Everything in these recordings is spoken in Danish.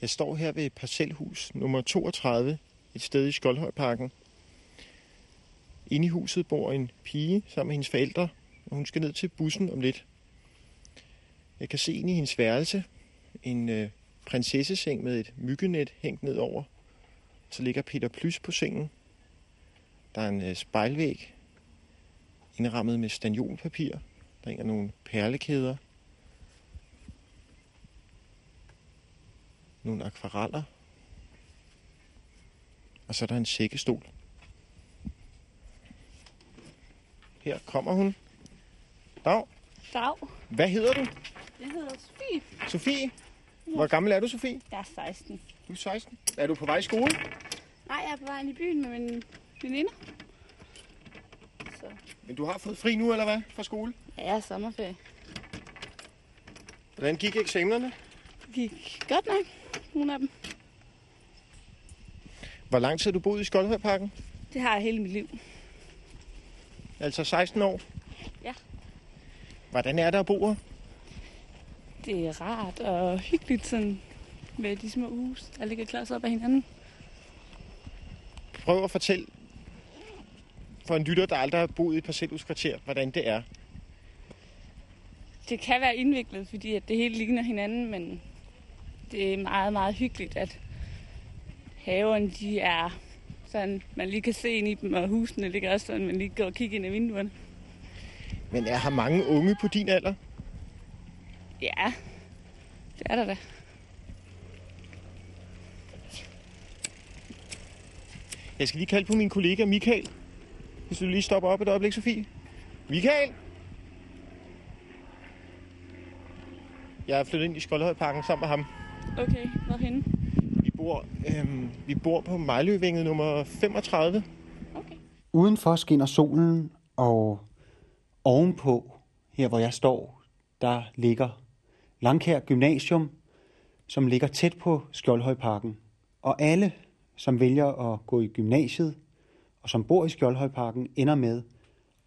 Jeg står her ved parcelhus nummer 32, et sted i Skoldhøjparken. Inde i huset bor en pige sammen med hendes forældre, og hun skal ned til bussen om lidt. Jeg kan se ind i hendes værelse en øh, prinsesseseng med et myggenet hængt ned over. Så ligger Peter Plys på sengen. Der er en øh, spejlvæg indrammet med stanjolpapir. Der hænger nogle perlekæder. Nogle akvareller. Og så er der en sækkestol. Her kommer hun. Dag. Dag. Hvad hedder du? Jeg hedder Sofie. Sofie? Hvor gammel er du, Sofie? Jeg er 16. Du er 16. Er du på vej i skole? Nej, jeg er på vej ind i byen med min veninder. Så Men du har fået fri nu, eller hvad, fra skole? ja, jeg er sommerferie. Hvordan gik eksamenerne? Det gik godt nok, nogle af dem. Hvor lang tid har du boet i Skoldhøjparken? Det har jeg hele mit liv. Altså 16 år? Ja. Hvordan er det at bo her? Det er rart og hyggeligt sådan med de små hus, der ligger klods op af hinanden. Prøv at fortælle for en lytter, der aldrig har boet i et parcelhuskvarter, hvordan det er. Det kan være indviklet, fordi at det hele ligner hinanden, men det er meget, meget hyggeligt, at haverne de er sådan, man lige kan se ind i dem, og husene ligger også sådan, man lige går og kigger ind i vinduerne. Men er her mange unge på din alder? Ja, det er der da. Jeg skal lige kalde på min kollega Michael. Hvis du lige stopper op et øjeblik, Sofie. Michael! Jeg er flyttet ind i Skoldhøjparken sammen med ham. Okay, hvorhenne? Vi bor, øhm, vi bor på Mejløvænget nummer 35. Okay. Udenfor skinner solen, og ovenpå, her hvor jeg står, der ligger Langkær Gymnasium, som ligger tæt på Skjoldhøjparken. Og alle, som vælger at gå i gymnasiet, og som bor i Skjoldhøjparken, ender med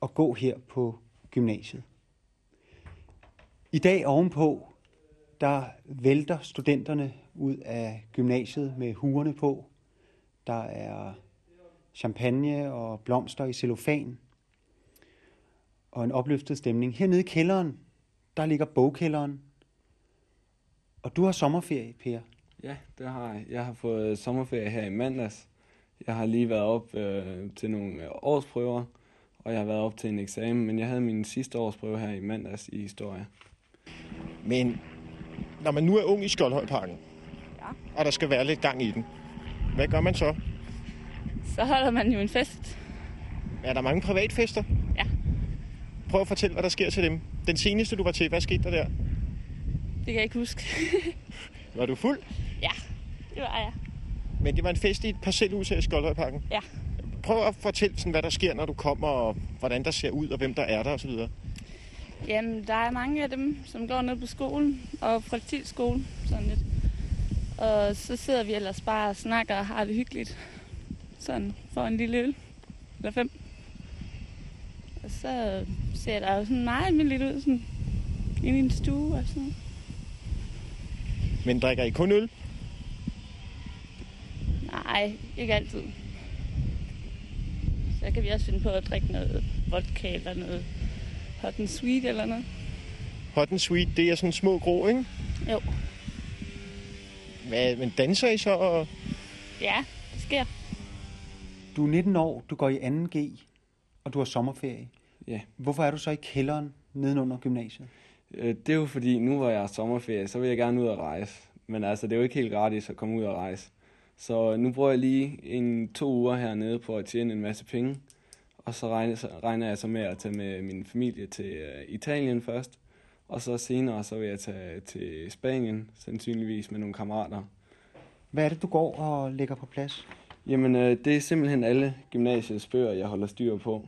at gå her på gymnasiet. I dag ovenpå, der vælter studenterne ud af gymnasiet med huerne på. Der er champagne og blomster i cellofan. Og en opløftet stemning. Hernede i kælderen, der ligger bogkælderen. Og du har sommerferie, Per. Ja, det har jeg. Jeg har fået sommerferie her i mandags. Jeg har lige været op øh, til nogle årsprøver, og jeg har været op til en eksamen, men jeg havde min sidste årsprøve her i mandags i historie. Men når man nu er ung i Skoldhøjparken, Ja. og der skal være lidt gang i den, hvad gør man så? Så holder man jo en fest. Er der mange privatfester? Ja. Prøv at fortælle, hvad der sker til dem. Den seneste, du var til, hvad skete der der? Det kan jeg ikke huske. Var du fuld? ja, det var jeg. Men det var en fest i et parcelhus her i Skoldhøjparken. Ja. Prøv at fortælle, sådan, hvad der sker, når du kommer, og hvordan der ser ud, og hvem der er der osv. Jamen, der er mange af dem, som går ned på skolen og praktikskole, sådan lidt. Og så sidder vi ellers bare og snakker og har det hyggeligt. Sådan, for en lille øl. Eller fem. Og så ser der jo sådan meget almindeligt ud, sådan inde i en stue og sådan. Men drikker I kun øl? Nej, ikke altid. Så kan vi også finde på at drikke noget vodka eller noget hot and sweet eller noget. Hot and sweet, det er sådan små grå, ikke? Jo, Hvad, men danser I så? Og... ja, det sker. Du er 19 år, du går i 2G, og du har sommerferie. Ja, Hvorfor er du så i kælderen nedenunder gymnasiet? øh, det er jo fordi, nu hvor jeg har sommerferie, så vil jeg gerne ud og rejse. Men altså, det er jo ikke helt gratis at komme ud og rejse. Så nu bruger jeg lige en to uger hernede på at tjene en masse penge. Og så regner, så regner jeg så med at tage med min familie til øh, Italien først. Og så senere så vil jeg tage til Spanien, sandsynligvis med nogle kammerater. Hvad er det, du går og lægger på plads? Jamen, øh, det er simpelthen alle gymnasiets bøger, jeg holder styr på.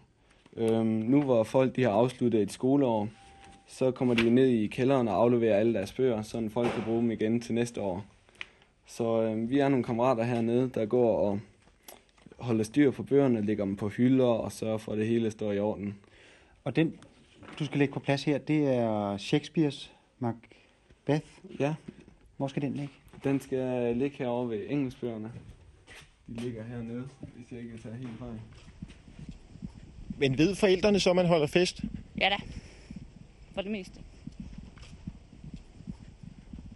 Øhm, nu hvor folk de har afsluttet et skoleår, så kommer de ned i kælderen og afleverer alle deres bøger, så folk kan bruge dem igen til næste år. Så øh, vi er nogle kammerater hernede, der går og holder styr på bøgerne, lægger dem på hylder og sørger for, at det hele står i orden. Og den, du skal lægge på plads her, det er Shakespeares Macbeth. Ja, Hvor skal den ligge? Den skal ligge herovre ved engelskbøgerne. De ligger hernede, hvis jeg ikke tager helt fejl. Men ved forældrene så, man holder fest? Ja da. For det meste.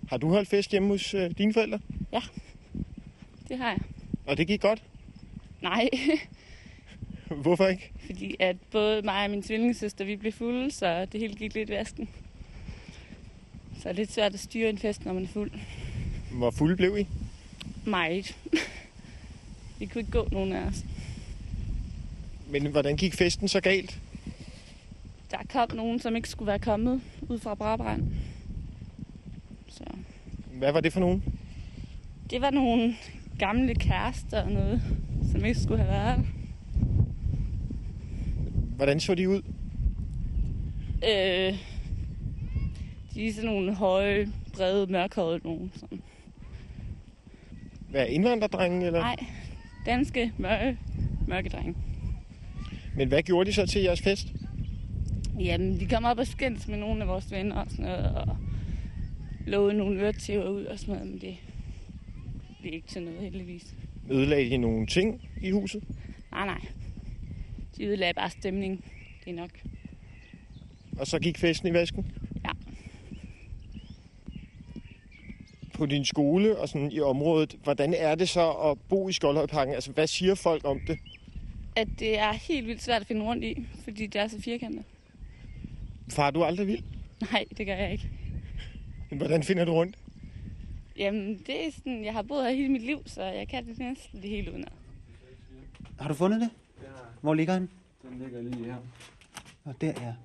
Har du holdt fest hjemme hos øh, dine forældre? Det har jeg. Og det gik godt? Nej, Hvorfor ikke? fordi at både mig og min tvillingssøster, vi blev fulde, så det hele gik lidt i vasken. Så det er lidt svært at styre en fest, når man er fuld. Hvor fuld blev I? Meget. vi kunne ikke gå, nogen af os. Men hvordan gik festen så galt? Der kom nogen, som ikke skulle være kommet ud fra Brabrand. Så Hvad var det for nogen? det var nogle gamle kærester og noget, som ikke skulle have været der. Hvordan så de ud? Øh, de er sådan nogle høje, brede, mørkhårede nogen. Sådan. Hvad indvandrerdrenge? Eller? Nej, danske, mørke, mørke drenge. Men hvad gjorde de så til jeres fest? Jamen, vi kom op og skændes med nogle af vores venner og sådan noget, og lovede nogle øretæver ud og sådan noget, men det blev ikke til noget, heldigvis. Ødelagde de nogle ting i huset? Nej, nej. De ødelagde bare stemning. Det er nok. Og så gik festen i vasken? Ja. På din skole og sådan i området, hvordan er det så at bo i Skoldhøjparken? Altså, hvad siger folk om det? At det er helt vildt svært at finde rundt i, fordi det er så firkantet. Far du aldrig vild? Nej, det gør jeg ikke. Men hvordan finder du rundt? Jamen, det er sådan, jeg har boet her hele mit liv, så jeg kan det næsten det hele udenad. Har du fundet det? Ja, Hvor ligger den? den ligger lige her. Og der, ja.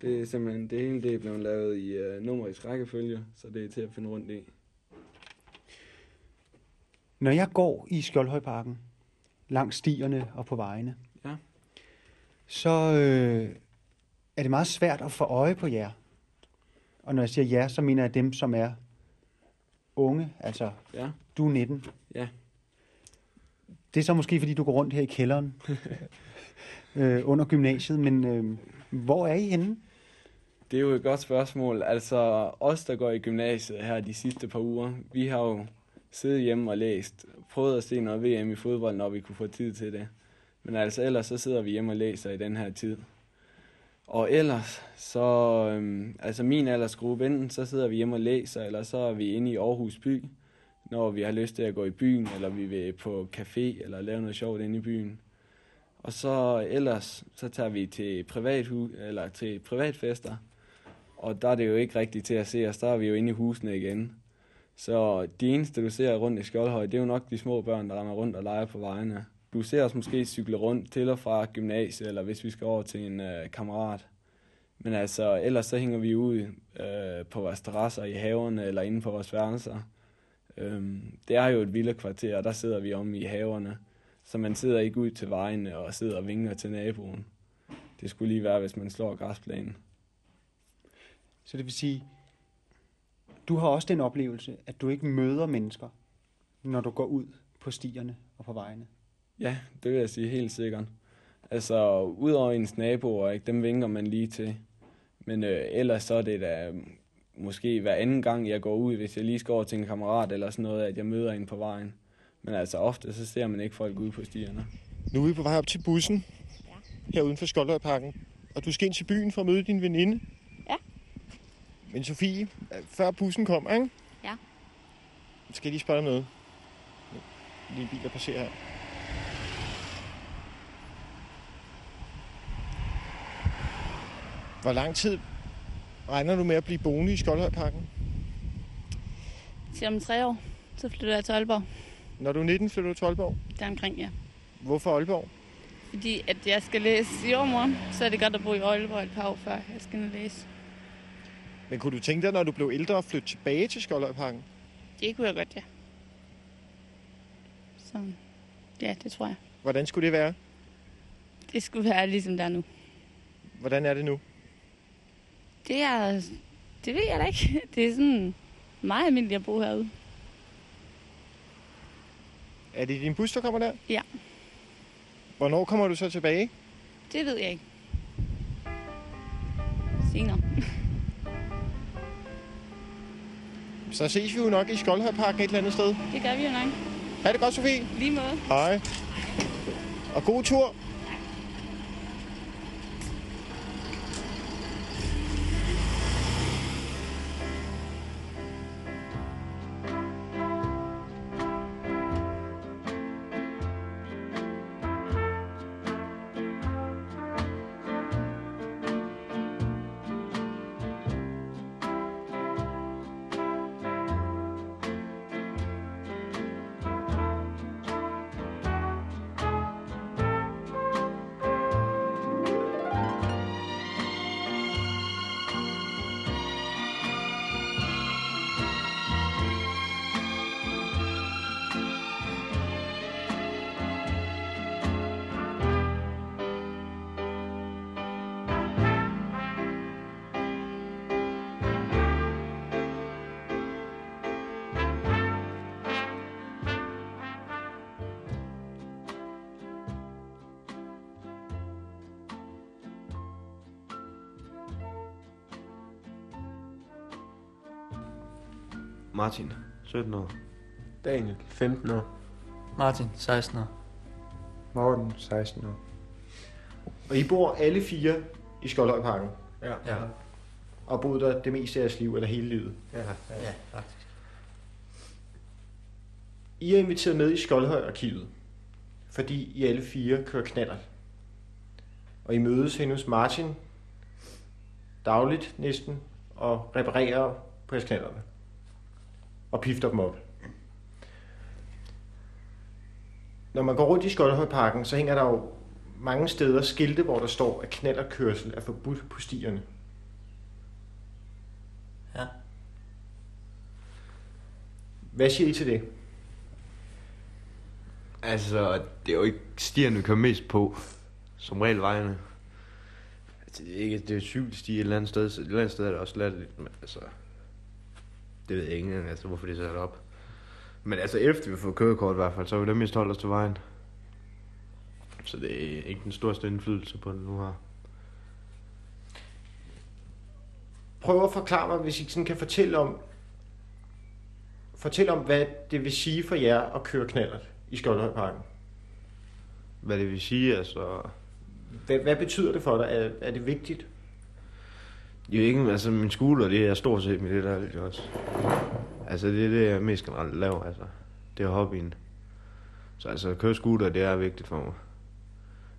Det er simpelthen, det hele det er blevet lavet i uh, numerisk rækkefølge, så det er til at finde rundt i. Når jeg går i Skjoldhøjparken, langs stierne og på vejene, Ja. så øh, er det meget svært at få øje på jer. Og når jeg siger jer, så mener jeg dem, som er unge. Altså, Ja, du er 19. Ja. Det er så måske, fordi du går rundt her i kælderen øh, under gymnasiet, men øh, hvor er I henne? det er jo et godt spørgsmål. Altså, os, der går i gymnasiet her de sidste par uger, vi har jo siddet hjemme og læst. Prøvet at se noget VM i fodbold, når vi kunne få tid til det. Men altså, ellers så sidder vi hjemme og læser i den her tid. Og ellers, så, øhm, altså min aldersgruppe, enten så sidder vi hjemme og læser, eller så er vi inde i Aarhus by, når vi har lyst til at gå i byen, eller vi vil på café, eller lave noget sjovt inde i byen. Og så ellers, så tager vi til privathus, eller til privatfester, og der er det jo ikke rigtigt til at se os, der er vi jo inde i husene igen. Så de eneste, du ser rundt i Skjoldhøj, det er jo nok de små børn, der render rundt og leger på vejene. Du ser os måske cykle rundt til og fra gymnasiet, eller hvis vi skal over til en øh, kammerat. Men altså, ellers så hænger vi ud øh, på vores terrasser i haverne, eller inde på vores værelser. Øhm, det er jo et vildt kvarter, og der sidder vi om i haverne. Så man sidder ikke ud til vejene og sidder og vinker til naboen. Det skulle lige være, hvis man slår græsplænen. Så det vil sige, du har også den oplevelse, at du ikke møder mennesker, når du går ud på stierne og på vejene. Ja, det vil jeg sige helt sikkert. Altså, udover ens naboer, ikke, dem vinker man lige til. Men øh, ellers så er det da øh, måske hver anden gang, jeg går ud, hvis jeg lige skal over til en kammerat eller sådan noget, at jeg møder en på vejen. Men altså ofte, så ser man ikke folk ude på stierne. Nu er vi på vej op til bussen. Ja. Her uden for Skoldhøjparken. Og du skal ind til byen for at møde din veninde. Ja. Men Sofie, før bussen kommer, ikke? Ja. Skal jeg lige spørge dig noget? Lige en bil, der passerer her. Hvor lang tid regner du med at blive boende i Skoldhøjparken? Til om tre år, så flytter jeg til Aalborg. Når du er 19, flytter du til Aalborg. Der omkring, ja. Hvorfor Aalborg? Fordi at jeg skal læse i år, så er det godt at bo i Aalborg et par år før jeg skal og læse. Men kunne du tænke dig, når du blev ældre, at flytte tilbage til Skoldhøjparken? Det kunne jeg godt, ja. Så ja, det tror jeg. Hvordan skulle det være? Det skulle være ligesom der er nu. Hvordan er det nu? Det er, det ved jeg da ikke. Det er sådan meget almindeligt at bo herude. Er det din bus, der kommer der? Ja. Hvornår kommer du så tilbage? Det ved jeg ikke. Senere. Så ses vi jo nok i Skoldhøjparken et eller andet sted. Det gør vi jo nok. Ha' det godt, Sofie. Lige måde. Hej. Og god tur. Martin, 17 år. Daniel, 15 år. Martin, 16 år. Morten, 16 år. Og I bor alle fire i Skoldhøjparken. Ja. Ja, Og boet der det meste af jeres liv, eller hele livet. ja. ja faktisk. I er inviteret med i Skoldhøj-arkivet, fordi I alle fire kører knaller. Og I mødes hen hos Martin dagligt næsten og reparerer på jeres knallerne. Og pifter dem op. Når man går rundt i Skoldhøjparken, så hænger der jo mange steder skilte, hvor der står, at knallerkørsel er forbudt på stierne. Ja. Hvad siger I til det? Altså, det er jo ikke stierne, vi kører mest på. Som regel vejene. Altså, det er ikke det er cykelsti et eller andet sted. Så et eller andet sted er det også lidt, men altså... Det ved jeg ikke, altså, hvorfor det er sat op. Men altså, efter vi får kørekort i hvert fald, så er vi dem mest holdt os til vejen. Så det er ikke den største indflydelse på det nu her. Prøv at forklare mig, hvis I sådan kan fortælle om, fortælle om, hvad det vil sige for jer at køre knallert i Skoldhøjparken. Hvad det vil sige, altså... Hvad, hvad betyder det for dig? Er, er det vigtigt? Jo ikke, altså min scooter, det er stort set mit det der også. Altså det er det, jeg mest generelt laver, altså. Det er hobbyen. Så altså at køre scooter, det er vigtigt for mig.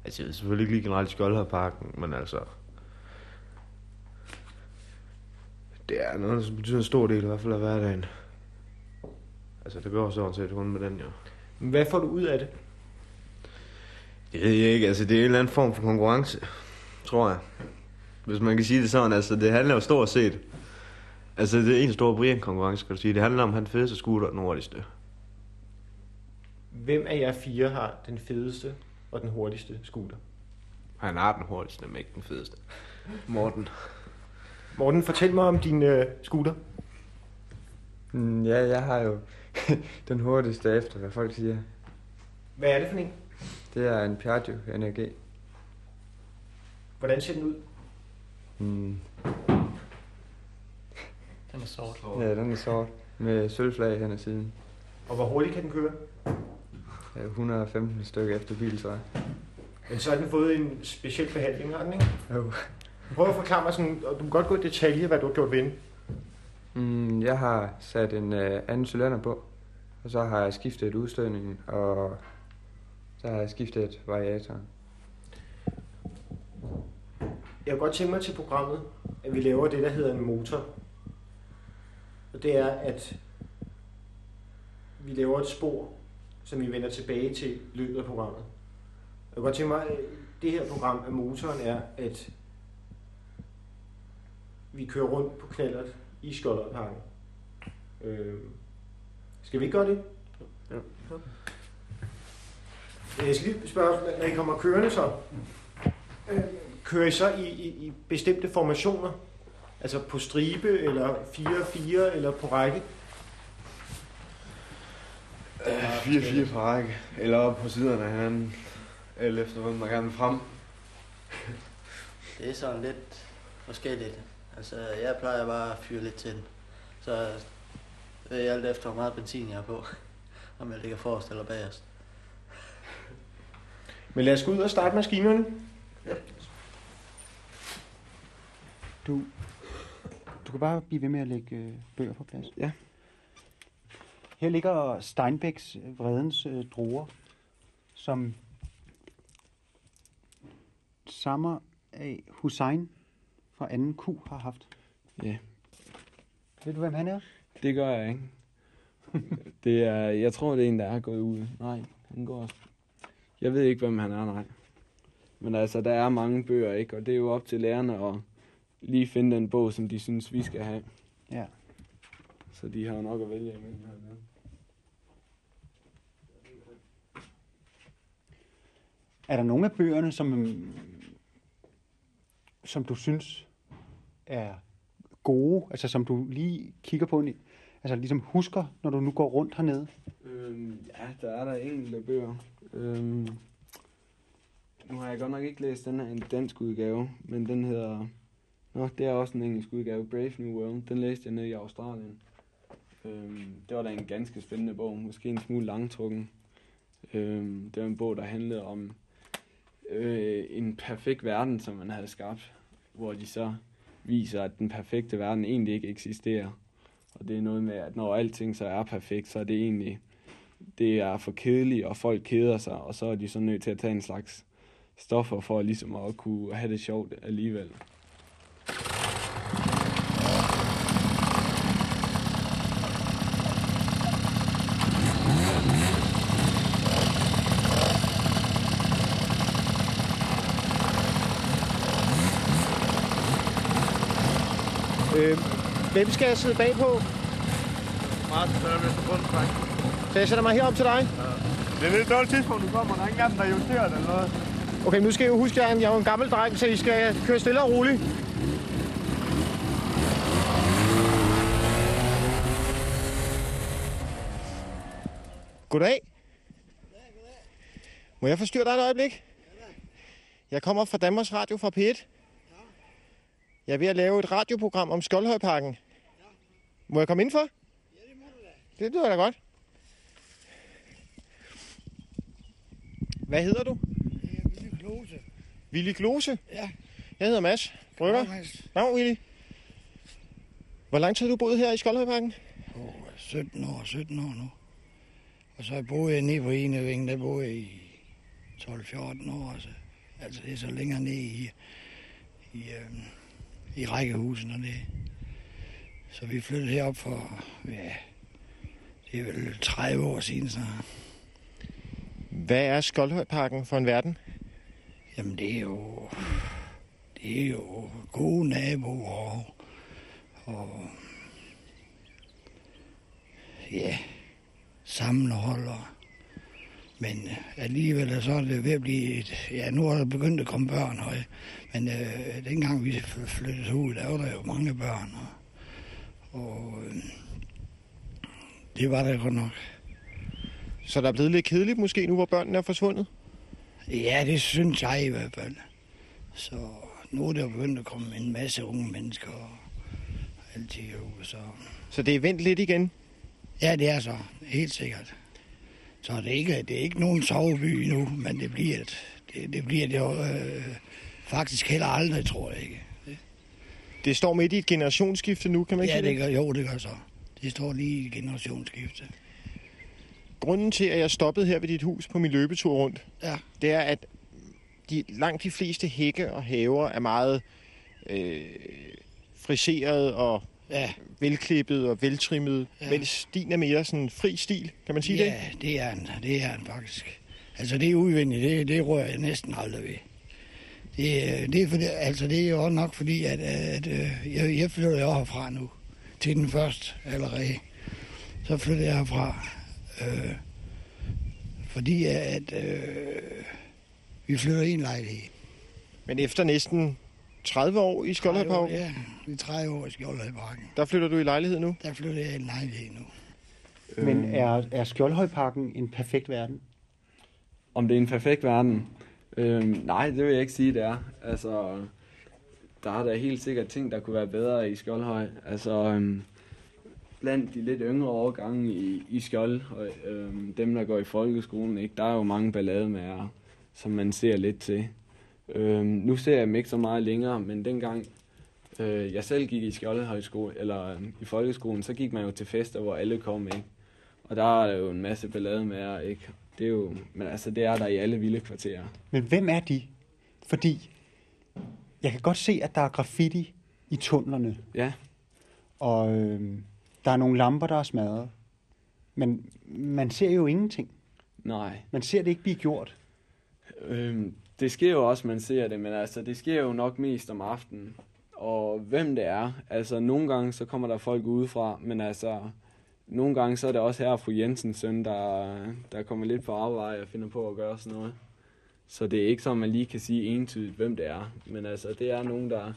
Altså jeg ved selvfølgelig ikke lige generelt i Skoldhøjparken, men altså... Det er noget, som betyder en stor del i hvert fald af hverdagen. Altså det går sådan set kun med den jo. Hvad får du ud af det? Det ved jeg ikke, altså det er en eller anden form for konkurrence, tror jeg. Hvis man kan sige det sådan, altså det handler jo stort set. Altså det er en stor Brian-konkurrence, kan du sige. Det handler om, han fedeste scooter den hurtigste. Hvem af jer fire har den fedeste og den hurtigste scooter? Han har den hurtigste, men ikke den fedeste. Morten. Morten, fortæl mig om din øh, scooter. Mm, ja, jeg har jo den hurtigste efter, hvad folk siger. Hvad er det for en? Det er en Piaggio NRG. Hvordan ser den ud? Mm, Den er sort. ja, den er sort med sølvflag hen ad siden. Og hvor hurtigt kan den køre? Ja, 115 stykker efter bilsvej. Men så har den fået en speciel behandling, har den ikke? Jo. Prøv at forklare mig sådan, og du kan godt gå i detalje, hvad du har gjort ved den. Mm, jeg har sat en uh, anden cylinder på, og så har jeg skiftet udstødningen, og så har jeg skiftet variatoren. Jeg kunne godt tænke mig til programmet, at vi laver det, der hedder en motor. Og det er, at vi laver et spor, som vi vender tilbage til i løbet af programmet. Jeg kunne godt tænke mig, at det her program af motoren er, at vi kører rundt på knallert i Skoldhøjparken. Øh, skal vi ikke gøre det? Jo. Jeg skal lige spørge, når I kommer kørende så, øh, kører I så i, i, i bestemte formationer? Altså på stribe, eller 4-4, eller på række? 4-4 på række. Eller op på siderne af hinanden. Eller efter, hvem man gerne vil frem. Det er sådan lidt forskelligt. Altså, jeg plejer bare at fyre lidt til den. Så Det er alt efter, hvor meget benzin jeg har på. Om jeg ligger forrest eller bagerst. Men lad os gå ud og starte maskinerne. Du, du kan bare blive ved med at lægge øh, bøger på plads. Ja. Her ligger Steinbecks øh, Vredens øh, druer, som Sammer af Hussein fra 2. Q har haft. Ja. Ved du, hvem han er? Det gør jeg ikke. Det er, jeg tror, det er en, der er gået ud. Nej, han går Jeg ved ikke, hvem han er, nej. Men altså, der er mange bøger, ikke? Og det er jo op til lærerne at lige finde den bog, som de synes, vi skal have. Ja. Så de har nok at vælge imellem hernede. Er der nogle af bøgerne, som, øhm, som du synes er gode, altså som du lige kigger på, altså ligesom husker, når du nu går rundt hernede? Øhm, ja, der er der enkelte bøger. Øhm, nu har jeg godt nok ikke læst den her en dansk udgave, men den hedder... Nå, det er også en engelsk udgave, Brave New World. Den læste jeg nede i Australien. Øhm, det var da en ganske spændende bog, måske en smule langtrukken. Øhm, det var en bog, der handlede om øh, en perfekt verden, som man havde skabt, hvor de så viser, at den perfekte verden egentlig ikke eksisterer. Og det er noget med, at når alting så er perfekt, så er det egentlig det er for kedeligt, og folk keder sig, og så er de så nødt til at tage en slags stoffer for ligesom at kunne have det sjovt alligevel. Øh, hvem skal jeg sidde bagpå? Martin, så er det på Så jeg sætter mig herop til dig. Det er lidt dårligt tidspunkt, du kommer. Der er ikke engang, der er justeret eller noget. Okay, nu skal jeg jo huske, at jeg er en- jeg jo en gammel dreng, så I skal køre stille og roligt. Goddag. Må jeg forstyrre dig et øjeblik? Jeg kommer fra Danmarks Radio fra P1. Jeg er ved at lave et radioprogram om Skoldhøjparken. Må jeg komme indenfor? Ja, det må du da. Det lyder da godt. Hvad hedder du? Willy Klose. Willy Klose? Ja. Jeg hedder Mads Brygger. Navn, Willy. Hvor lang tid har du boet her i Skoldhøjparken? Åh, 17 år, 17 år nu. Og så boede jeg nede på Enevingen, der boede jeg i 12-14 år. Altså. altså det er så længere ned i, i, øh, i rækkehusen og det. Så vi flyttede herop for, ja, det er vel 30 år siden snart. Hvad er Skoldhøjparken for en verden? Jamen det er jo, det er jo gode naboer og, og ja, sammenhold. Og, men alligevel er så er det ved at blive et, ja nu er der begyndt at komme børn høj, men øh, dengang vi fl- flyttede ud, der var der jo mange børn. Og, og øh, det var der godt nok. Så der er blevet lidt kedeligt måske nu, hvor børnene er forsvundet? Ja, det synes jeg i hvert fald. Så nu er der begyndt at komme en masse unge mennesker og alt det jo, så... Så det er vendt lidt igen? Ja, det er så. Helt sikkert. Så det er ikke, det er ikke nogen soveby nu, men det bliver det. Det, det bliver det øh, faktisk heller aldrig, tror jeg ikke. Det står midt i et generationsskifte nu, kan man ikke Ja, det gør, jo, det gør så. Det står lige i generationsskifte. Grunden til, at jeg stoppede her ved dit hus på min løbetur rundt, Ja. det er, at de, langt de fleste hække og haver er meget øh, friseret og Ja. velklippet og veltrimmet, Ja. ja. mens din er mere sådan fri stil, kan man sige det? Ja, det er han. Det er han faktisk. Altså det er udvendigt, det, det rører jeg næsten aldrig ved. Det, er- det, er fordi, altså det er jo også nok fordi, at, at, øh, jeg, jeg flytter jo herfra nu. Til den første allerede. Så flytter jeg herfra. Øh, fordi at øh, vi flytter i en lejlighed. Men efter næsten 30 år i Skoldhøjparken, Ja, vi er 30 år i Skjoldhøjparken. der flytter du i lejlighed nu? Der flytter jeg i en lejlighed nu. Men er, er Skjoldhøjparken en perfekt verden? Om det er en perfekt verden? Øhm, nej, det vil jeg ikke sige, det er. Altså, der er da helt sikkert ting, der kunne være bedre i Skjoldhøj. Altså, øhm, blandt de lidt yngre årgange i, i Skjold, og øhm, dem, der går i folkeskolen, ikke? der er jo mange ballademager, som man ser lidt til. Øhm, nu ser jeg dem ikke så meget længere, men dengang øh, jeg selv gik i Skjoldhøjskole, eller øh, i folkeskolen, så gik man jo til fester, hvor alle kom, ikke? Og der er jo en masse ballademærker, ikke? Det er jo, men altså, det er der i alle vilde kvarterer. Men hvem er de? Fordi jeg kan godt se, at der er graffiti i tunnelerne. Ja. Og øh, der er nogle lamper, der er smadret. Men man ser jo ingenting. Nej. Man ser det ikke blive gjort. Øhm, det sker jo også, man ser det, men altså, det sker jo nok mest om aftenen. Og hvem det er, altså nogle gange så kommer der folk udefra, men altså nogle gange så er det også her fru Jensens søn, der, der kommer lidt på arbejde og finder på at gøre sådan noget. Så det er ikke så, man lige kan sige entydigt, hvem det er. Men altså, det er nogen, der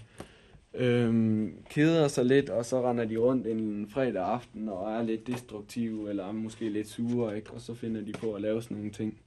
øhm, keder sig lidt, og så render de rundt en fredag aften og er lidt destruktive, eller måske lidt sure, ikke? og så finder de på at lave sådan nogle ting.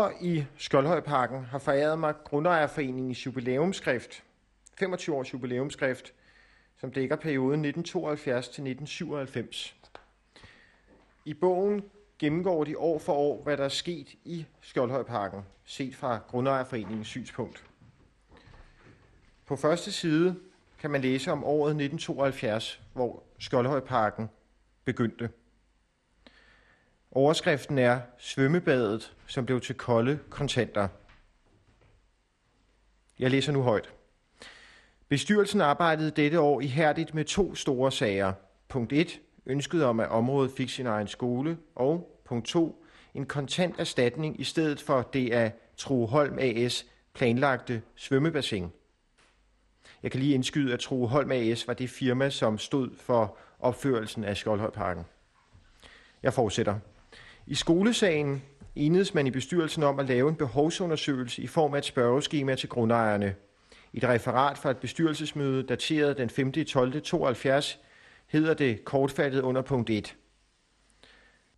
Beboere i Skjoldhøjparken har foræret mig Grundejerforeningens jubilæumskrift, 25 års jubilæumskrift, som dækker perioden 1972 til 1997. I bogen gennemgår de år for år, hvad der er sket i Skjoldhøjparken, set fra Grundejerforeningens synspunkt. På første side kan man læse om året 1972, hvor Skjoldhøjparken begyndte. Overskriften er Svømmebadet, som blev til kolde kontanter. Jeg læser nu højt. Bestyrelsen arbejdede dette år ihærdigt med to store sager. Punkt 1. Ønsket om, at området fik sin egen skole. Og punkt 2. En kontant erstatning i stedet for det af Troholm AS planlagte svømmebassin. Jeg kan lige indskyde, at Troholm AS var det firma, som stod for opførelsen af Skoldhøjparken. Jeg fortsætter. I skolesagen enedes man i bestyrelsen om at lave en behovsundersøgelse i form af et spørgeskema til grundejerne. I et referat fra et bestyrelsesmøde dateret den 5. 12. 72 hedder det kortfattet under punkt 1.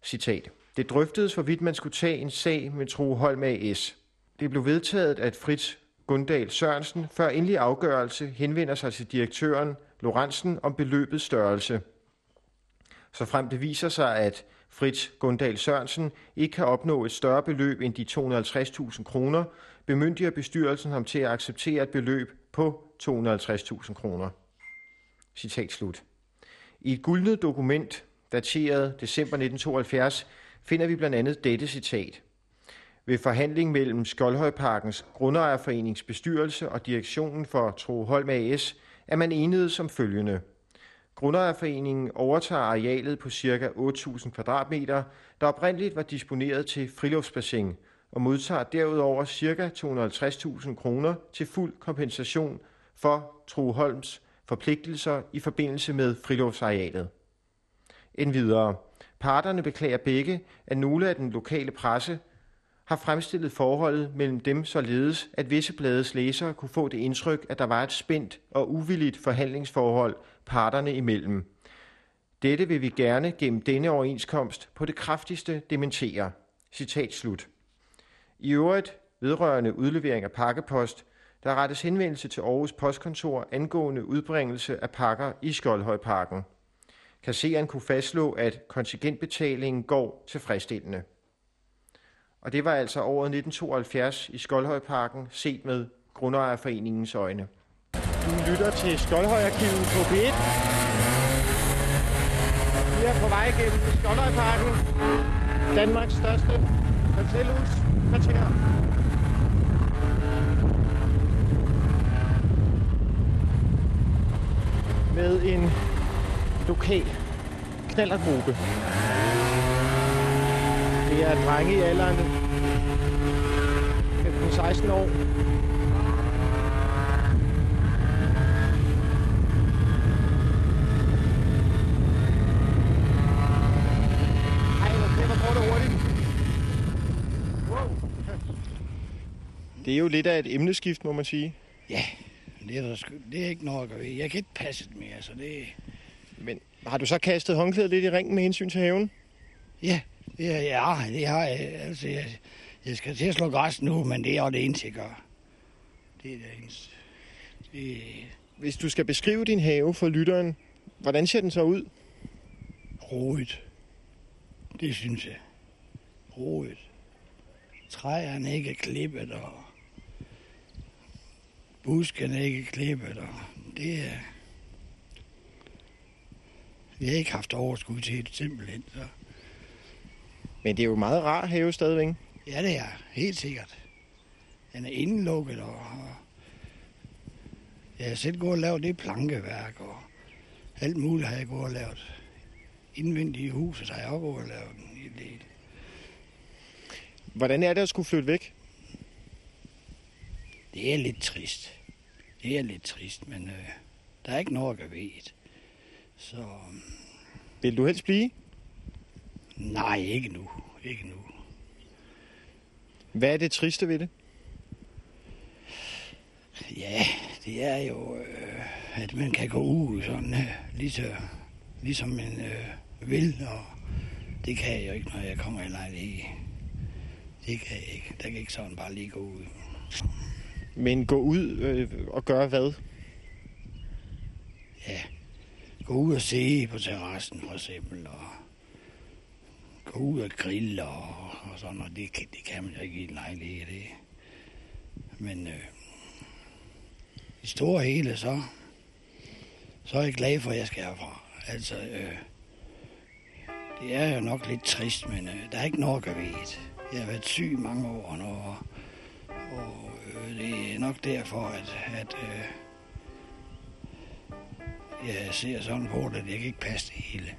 Citat. Det drøftedes, hvorvidt man skulle tage en sag med Tro Holm AS. Det blev vedtaget, at Fritz Gundal Sørensen før endelig afgørelse henvender sig til direktøren Lorentzen om beløbets størrelse. Så frem det viser sig, at Fritz Gundal Sørensen ikke kan opnå et større beløb end de 250.000 kroner, bemyndiger bestyrelsen ham til at acceptere et beløb på 250.000 kroner. Citat slut. I et guldnet dokument, dateret december 1972, finder vi blandt andet dette citat. Ved forhandling mellem Skoldhøjparkens Grundejerforenings bestyrelse og direktionen for Troholm AS er man enede som følgende – Grundejerforeningen overtager arealet på ca. 8.000 kvadratmeter, der oprindeligt var disponeret til friluftsbassin, og modtager derudover ca. 250.000 kroner til fuld kompensation for Troholms forpligtelser i forbindelse med friluftsarealet. Endvidere, parterne beklager begge, at nogle af den lokale presse har fremstillet forholdet mellem dem således, at visse blades læsere kunne få det indtryk, at der var et spændt og uvilligt forhandlingsforhold parterne imellem. Dette vil vi gerne gennem denne overenskomst på det kraftigste dementere. Citat slut. I øvrigt vedrørende udlevering af pakkepost, der rettes henvendelse til Aarhus Postkontor angående udbringelse af pakker i Skoldhøjparken. Kasseren kunne fastslå, at kontingentbetalingen går tilfredsstillende. Og det var altså året 1972 i Skoldhøjparken, set med Grundejerforeningens øjne. Du lytter til Skoldhøjarkivet på B1. Vi er på vej gennem Skoldhøjparken, Danmarks største parcelhus. Med en lokal knallergruppe. Det er drenge i alderen 15-16 år, Det er jo lidt af et emneskift, må man sige. Ja, det er, der sgu, det er ikke noget at gøre ved. Jeg kan ikke passe det mere, så det... Men har du så kastet håndklædet lidt i ringen med hensyn til haven? Ja, er, ja, det har jeg. Altså, jeg, jeg skal til at slå græs nu, men det er jo det eneste, jeg gør. Det er det eneste. Det, Hvis du skal beskrive din have for lytteren, hvordan ser den så ud? roligt. Det synes jeg. Roligt. Træerne ikke er klippet, og buskene ikke klippet, og det er... Vi har ikke haft overskud til det simpelthen, så... Men det er jo meget rar have stadigvæk. Ja, det er helt sikkert. Den er indelukket, og, og jeg har selv gået og lavet det plankeværk, og alt muligt har jeg gået og lavet. Indvendigt i huset har jeg også gået og lavet en del. Hvordan er det at skulle flytte væk? Det er lidt trist. Det er lidt trist, men øh, der er ikke noget at ved. Så Vil du helst blive? nej, ikke nu. Ikke nu. Hvad er det triste ved det? Ja, det er jo, øh, at man kan gå ud sådan, øh, lige så, ligesom man øh, vil, og det kan jeg jo ikke, når jeg kommer i lejlighed. Det kan jeg ikke. Der kan ikke sådan bare lige gå ud. Men gå ud øh, og gøre hvad? Ja, gå ud og se på terrassen for eksempel, og gå ud og grille og, og sådan, noget. det, kan- det kan man jo ikke i en lejlighed, det. Men øh, i store hele, så, så er jeg glad for, at jeg skal herfra. Altså, øh, det er jo nok lidt trist, men øh, der er ikke noget at gøre ved det. Jeg har været syg mange år nu, og, og Øh, det er nok derfor, at, at øh, jeg ser sådan på det, at jeg kan ikke passe det hele.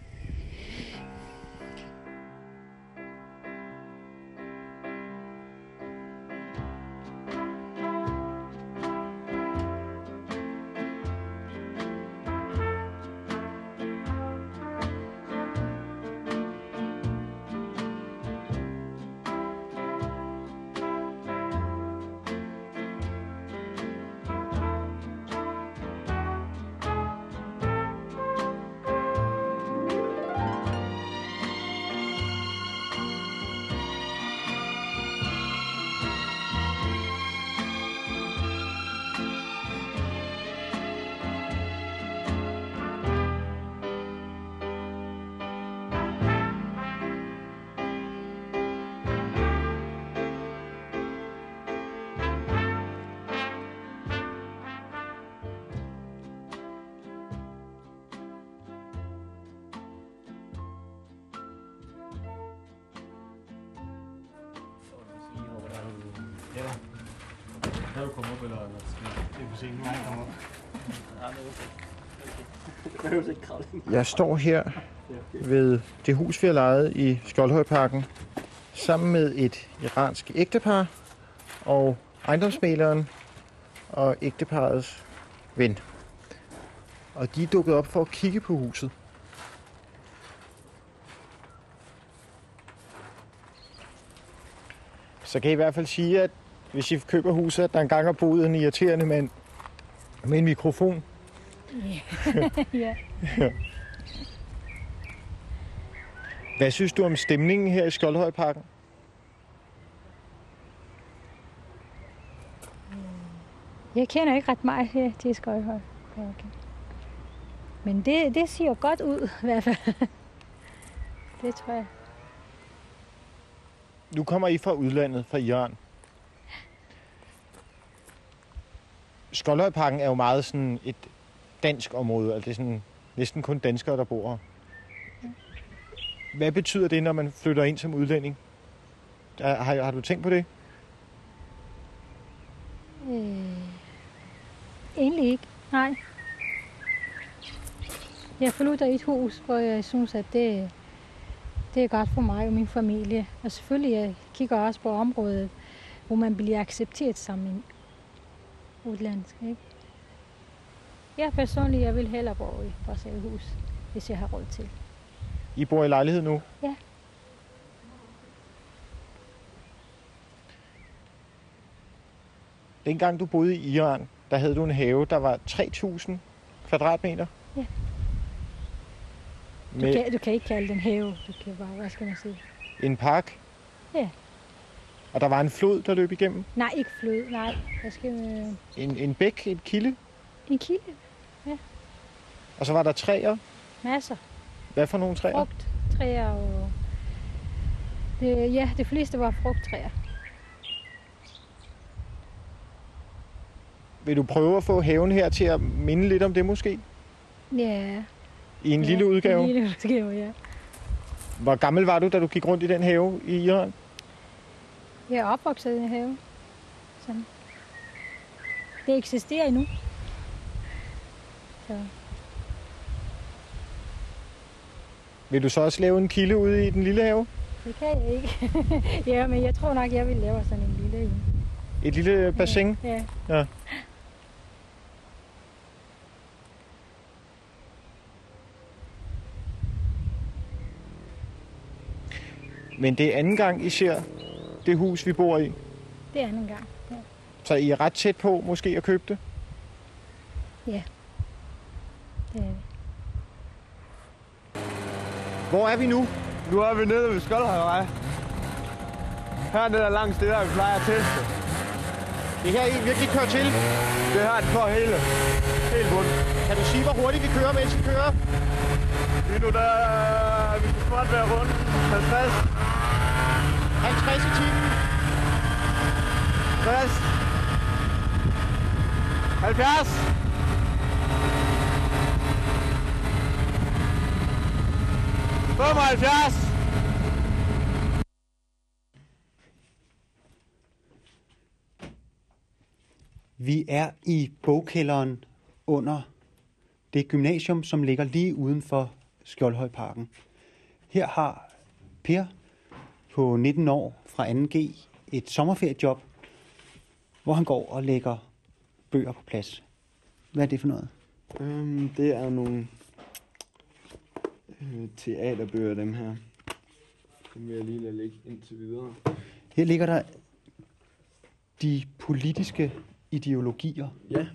Kan du komme op, eller skal det er for sent? Nu er jeg kommet op. Jeg står her ved det hus, vi har lejet i Skoldhøjparken, sammen med et iransk ægtepar og ejendomsmaleren og ægteparets ven. Og de er dukket op for at kigge på huset. Så kan I i hvert fald sige, at hvis I køber huset, at der engang har boet en irriterende mand med en mikrofon. ja. Hvad synes du om stemningen her i Skoldhøjparken? Jeg kender ikke ret meget her til Skøjhøj. Okay. Men det, det ser godt ud i hvert fald. det tror jeg. Nu kommer I fra udlandet, fra Iran. Skoldhøjparken er jo meget sådan et dansk område. Altså det er sådan næsten kun danskere, der bor her. Hvad betyder det, når man flytter ind som udlænding? Har, har du tænkt på det? Øh, egentlig ikke. Nej. Jeg flytter i et hus, hvor jeg synes, at det, det er godt for mig og min familie. Og selvfølgelig jeg kigger også på området, hvor man bliver accepteret som en udlandsk. Ikke? Jeg personligt, jeg vil hellere bo i vores eget hus, hvis jeg har råd til. I bor i lejlighed nu? Ja. Dengang du boede i Iran, der havde du en have, der var 3.000 kvadratmeter. Ja. Du, Med kan, du kan ikke kalde den have. Du kan bare, hvad skal man sige? en park. Ja. Og der var en flod, der løb igennem. Nej, ikke flød. Nej, hvad skal man... En, en bæk, en kilde. En kilde. Og så var der træer. Masser. Hvad for nogle træer? Frugttræer og... Det, ja, det fleste var frugttræer. Vil du prøve at få haven her til at minde lidt om det måske? Ja. I en ja, lille udgave? En lille udgave, ja. Hvor gammel var du, da du gik rundt i den have i Iran? Jeg er opvokset i en have. Sådan. Det eksisterer endnu. Så. Vil du så også lave en kilde ude i den lille have? Det kan jeg ikke. ja, men jeg tror nok, jeg vil lave sådan en lille en. Et lille bassin? Ja. ja. Men det er anden gang, I ser det hus, vi bor i. Det er anden gang. Ja. Så I er ret tæt på måske at købe det? ja. Det er vi. Hvor er vi nu? Nu er vi nede ved Skoldhøjvej. Hernede er langs det der, vi plejer at teste. Det her I virkelig kører til? Det her, det går hele. Helt bunden. Kan du sige, hvor hurtigt vi kører, mens vi kører? Lige nu, der er vi skal snart være rundt 50. 50 i timen. 60. 70. Femoghalvfjerds. Vi er i bogkælderen under det gymnasium, som ligger lige uden for Skjoldhøjparken. Her har Per på 19 år fra 2G et sommerferiejob, hvor han går og lægger bøger på plads. Hvad er det for noget? Øhm, det er nogle øh, teaterbøger, dem her. Dem vil jeg lige lade ligge indtil videre. Her ligger der de politiske ideologier. Ja.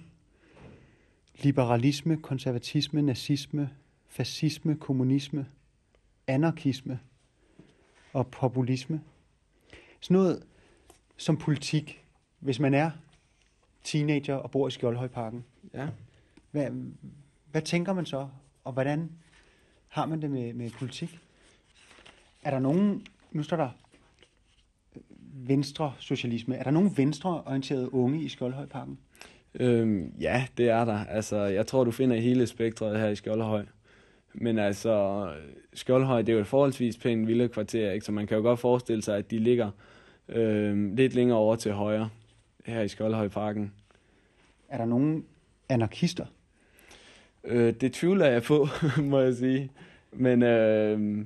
Liberalisme, konservatisme, nazisme, fascisme, kommunisme, anarkisme og populisme. Sådan noget som politik, hvis man er teenager og bor i Skjoldhøjparken. Ja. Hvad, hvad tænker man så, og hvordan har man det med, med politik? Er der nogen, nu står der øh, venstre socialisme, er der nogen venstreorienterede unge i Skjoldhøjparken? Øhm, ja, det er der. Altså, jeg tror, du finder hele spektret her i Skjoldhøj. Men altså, Skjoldhøj, det er jo et forholdsvis pænt vilde kvarter, ikke? så man kan jo godt forestille sig, at de ligger øhm, lidt længere over til højre her i Skjoldhøjparken. Er der nogen anarkister? Øh, det tvivler jeg på, må jeg sige. Men øh,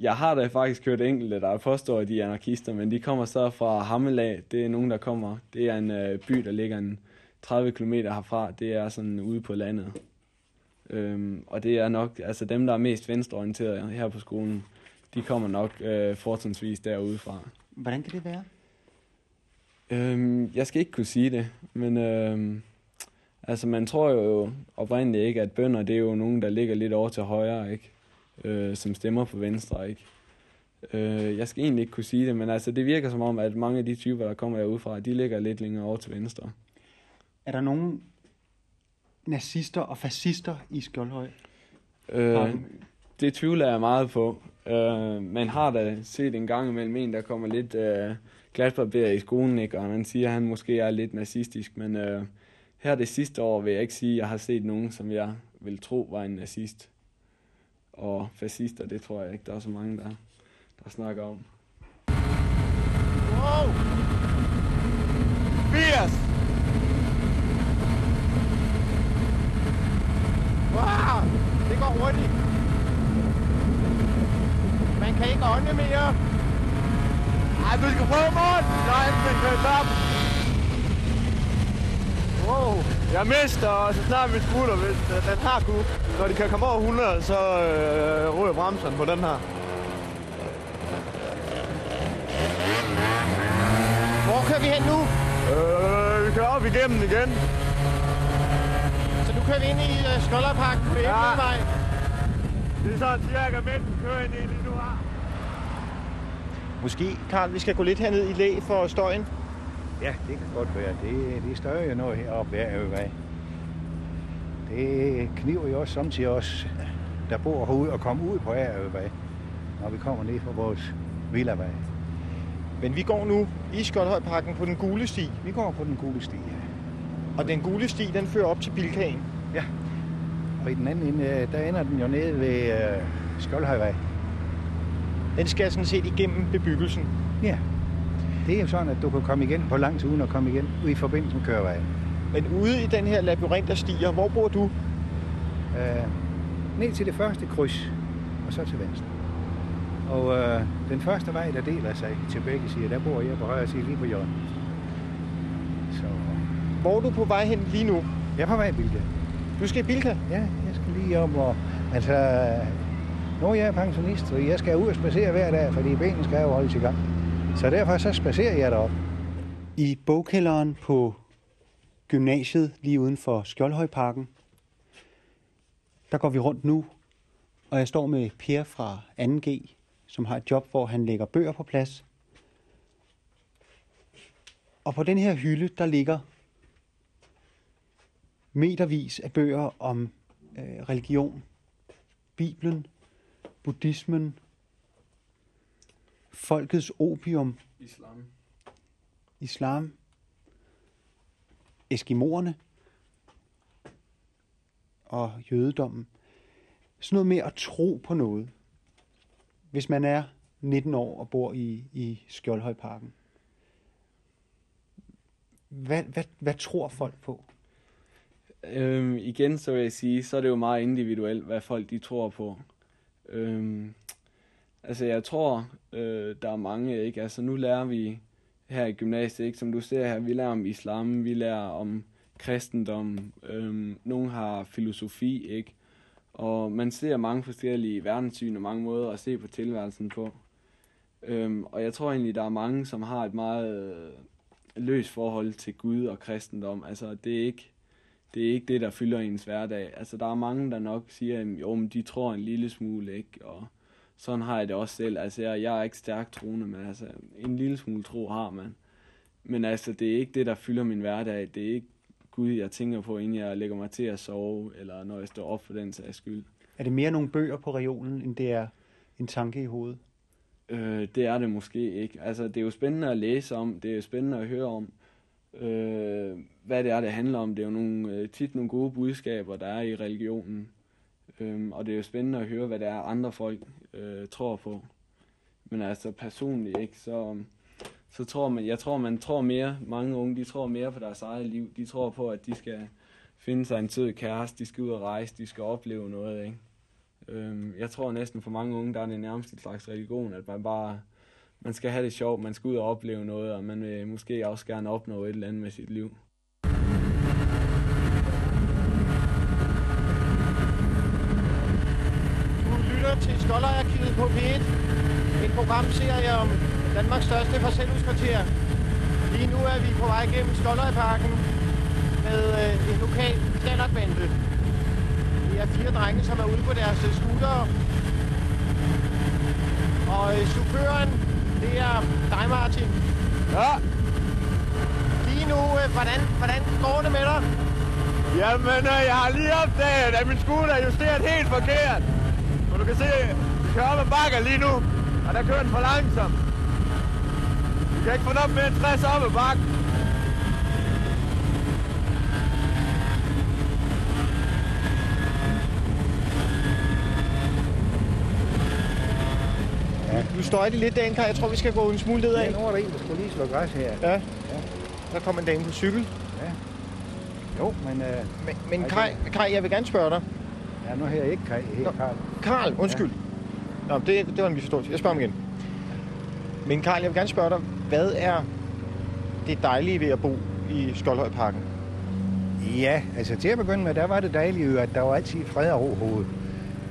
jeg har da faktisk hørt enkelte, der påstår, at de er anarkister, men de kommer så fra Hammelag. Det er nogen, der kommer. Det er en øh, by, der ligger en 30 km herfra. Det er sådan ude på landet. Øhm, og det er nok, altså dem, der er mest venstreorienterede her på skolen, de kommer nok øh, fortrinsvis derude fra. Hvordan kan det være? Øhm, jeg skal ikke kunne sige det, men øhm, altså man tror jo oprindeligt ikke, at bønder det er jo nogen, der ligger lidt over til højre, ikke? Øh, som stemmer på venstre, ikke? Øh, jeg skal egentlig ikke kunne sige det, men altså det virker som om, at mange af de typer, der kommer derudefra, de ligger lidt længere over til venstre. Er der nogen nazister og fascister i Skjoldhøj? Øh, det tvivler jeg meget på. Øh, man har da set en gang imellem en, der kommer lidt øh, glasbarber i skolen, ikke? og man siger, at han måske er lidt nazistisk, men øh, her det sidste år vil jeg ikke sige, at jeg har set nogen, som jeg vil tro var en nazist. Og fascister, det tror jeg ikke, der er så mange, der, der snakker om. Wow! 80! Wow, det går hurtigt. Man kan ikke ånde mere. Ej, du skal prøve morgen! Nej, den kører op. Wow. Jeg mister, og så snart vi smutter, hvis den her kunne. Når de kan komme over 100, så øh, ryger bremsen på den her. Hvor kører vi hen nu? Øh, kører op igennem igen. Vi ind i uh, Skolderparken på Ja. Æblevej. Det er sådan cirka midten kører ind i nu her. Måske, Karl, vi skal gå lidt herned i læ for støjen. Ja, det kan godt være. Det, det støjer jo noget heroppe hver øvej. Det kniver jo også samtidig os, der bor herude, og komme ud på Ærøvej, når vi kommer ned fra vores villavej. Men vi går nu i Skoldhøjparken på den gule sti. Vi går på den gule sti, ja. Og den gule sti, den fører op til Bilkagen. Ja. Og i den anden ende, øh, der ender den jo nede ved øh, Skoldhøjvej. Den skal sådan set igennem bebyggelsen. Ja. Det er jo sådan, at du kan komme igen på langs uden at komme igen ud i forbindelse med kørevejen. Men ude i den her labyrint af stier, hvor bor du? Øh, ned til det første kryds, og så til venstre. Og øh, den første vej, der deler sig til begge sider, der bor jeg på højre side lige på hjørnet. Så Hvor er du på vej hen lige nu? jeg er på vej i Bilka. Du skal i Bilka? Ja, jeg skal lige om og... Altså, nu er jeg pensionist, og jeg skal ud og spacere hver dag, fordi benene skal jo holdes i gang. Så derfor så spacerer jeg derop. I bogkælderen på gymnasiet lige uden for Skjoldhøjparken, der går vi rundt nu, og jeg står med Per fra 2G, som har et job, hvor han lægger bøger på plads. Og på den her hylde, der ligger metervis af bøger om øh, religion, Bibelen, buddhismen, folkets opium, Islam. islam, eskimoerne og jødedommen. Sådan noget med at tro på noget. Hvis man er 19 år og bor i, i Skjoldhøjparken. Hvad, hvad, hvad tror folk på? Øhm, igen så vil jeg sige, så er det jo meget individuelt, hvad folk de tror på. Øhm, altså jeg tror, øh, der er mange, ikke? Altså nu lærer vi her i gymnasiet, ikke? Som du ser her, vi lærer om islam, vi lærer om kristendom, øhm, nogen har filosofi, ikke? Og man ser mange forskellige verdenssyn og mange måder at se på tilværelsen på. Øhm, og jeg tror egentlig, der er mange, som har et meget øh, løst forhold til Gud og kristendom. Altså det er ikke det er ikke det, der fylder ens hverdag. Altså, der er mange, der nok siger, at jo, men de tror en lille smule, ikke? Og sådan har jeg det også selv. Altså, jeg, jeg er ikke stærkt troende, men altså, en lille smule tro har man. Men altså, det er ikke det, der fylder min hverdag. Det er ikke Gud, jeg tænker på, inden jeg lægger mig til at sove, eller når jeg står op for den sags skyld. Er det mere nogle bøger på reolen, end det er en tanke i hovedet? Øh, det er det måske ikke. Altså, det er jo spændende at læse om, det er jo spændende at høre om, øh, hvad det er, det handler om. Det er jo nogle, øh, tit nogle gode budskaber, der er i religionen. Øh, og det er jo spændende at høre, hvad det er, andre folk øh, tror på. Men altså personligt, ikke, så, øhm, så tror man, jeg tror, man tror mere, mange unge, de tror mere på deres eget liv. De tror på, at de skal finde sig en sød kæreste, de skal ud og rejse, de skal opleve noget, ikke? Øhm, jeg tror næsten for mange unge, der er det nærmest en slags religion, at man bare man skal have det sjovt, man skal ud og opleve noget, og man vil måske også gerne opnå et eller andet med sit liv. Du lytter til Skolderarkivet på P1. En programserie om Danmarks største parcelhuskvarter. Lige nu er vi på vej gennem Skolderparken med øh, en lokal standardbande. Vi er fire drenge, som er ude på deres scootere. Og øh, chaufføren, det er dig, Martin. Ja, Lige nu, øh, hvordan, hvordan går det med dig? jamen øh, jeg har lige opdaget, at min scooter er justeret helt forkert. Og du kan se, vi kører op ad bakker lige nu, og der kører den for langsomt. Vi kan ikke få den op end 60 op ad bakken. Nu står det lidt, Dankar. Jeg tror, vi skal gå en smule nedad. Ja, nu er der en, der skulle lige slå græs her. Ja. Der kommer en dame på cykel. Jo, men... Øh, Men, men Kaj, Kaj, jeg vil gerne spørge dig. ja, nu jeg ikke Kaj her. Karl. Karl, undskyld. Nå, det, det var en misforståelse. Jeg spørger ham igen. Men Karl, jeg vil gerne spørge dig, hvad er det dejlige ved at bo i Skoldhøjparken? Ja, altså til at begynde med, der var det dejlige jo, at der var altid fred og ro hovedet.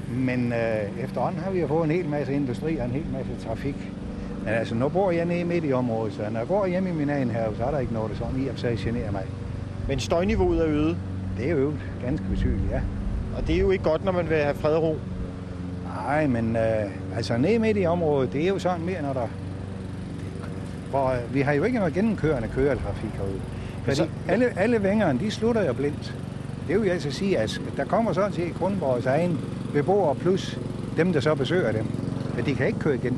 Men øh, efterhånden har vi jo fået en hel masse industri og en hel masse trafik. Men altså, nu bor jeg nede midt i området, så når jeg går hjem i min egen have, så er der ikke noget, der sådan i og sig generer mig. Men støjniveauet er øget, Det er jo øvet ganske betydeligt, ja. og det er jo ikke godt, når man vil have fred og ro. Nej, men øh, altså nede midt i området, det er jo sådan mere, når der... Hvor, øh, vi har jo ikke noget gennemkørende køretrafik herude. Fordi så- alle, alle vængerne, de slutter jo blindt. Det vil altså sige, at der kommer sådan set kun vores egen beboere plus dem, der så besøger dem. Men de kan ikke køre igen.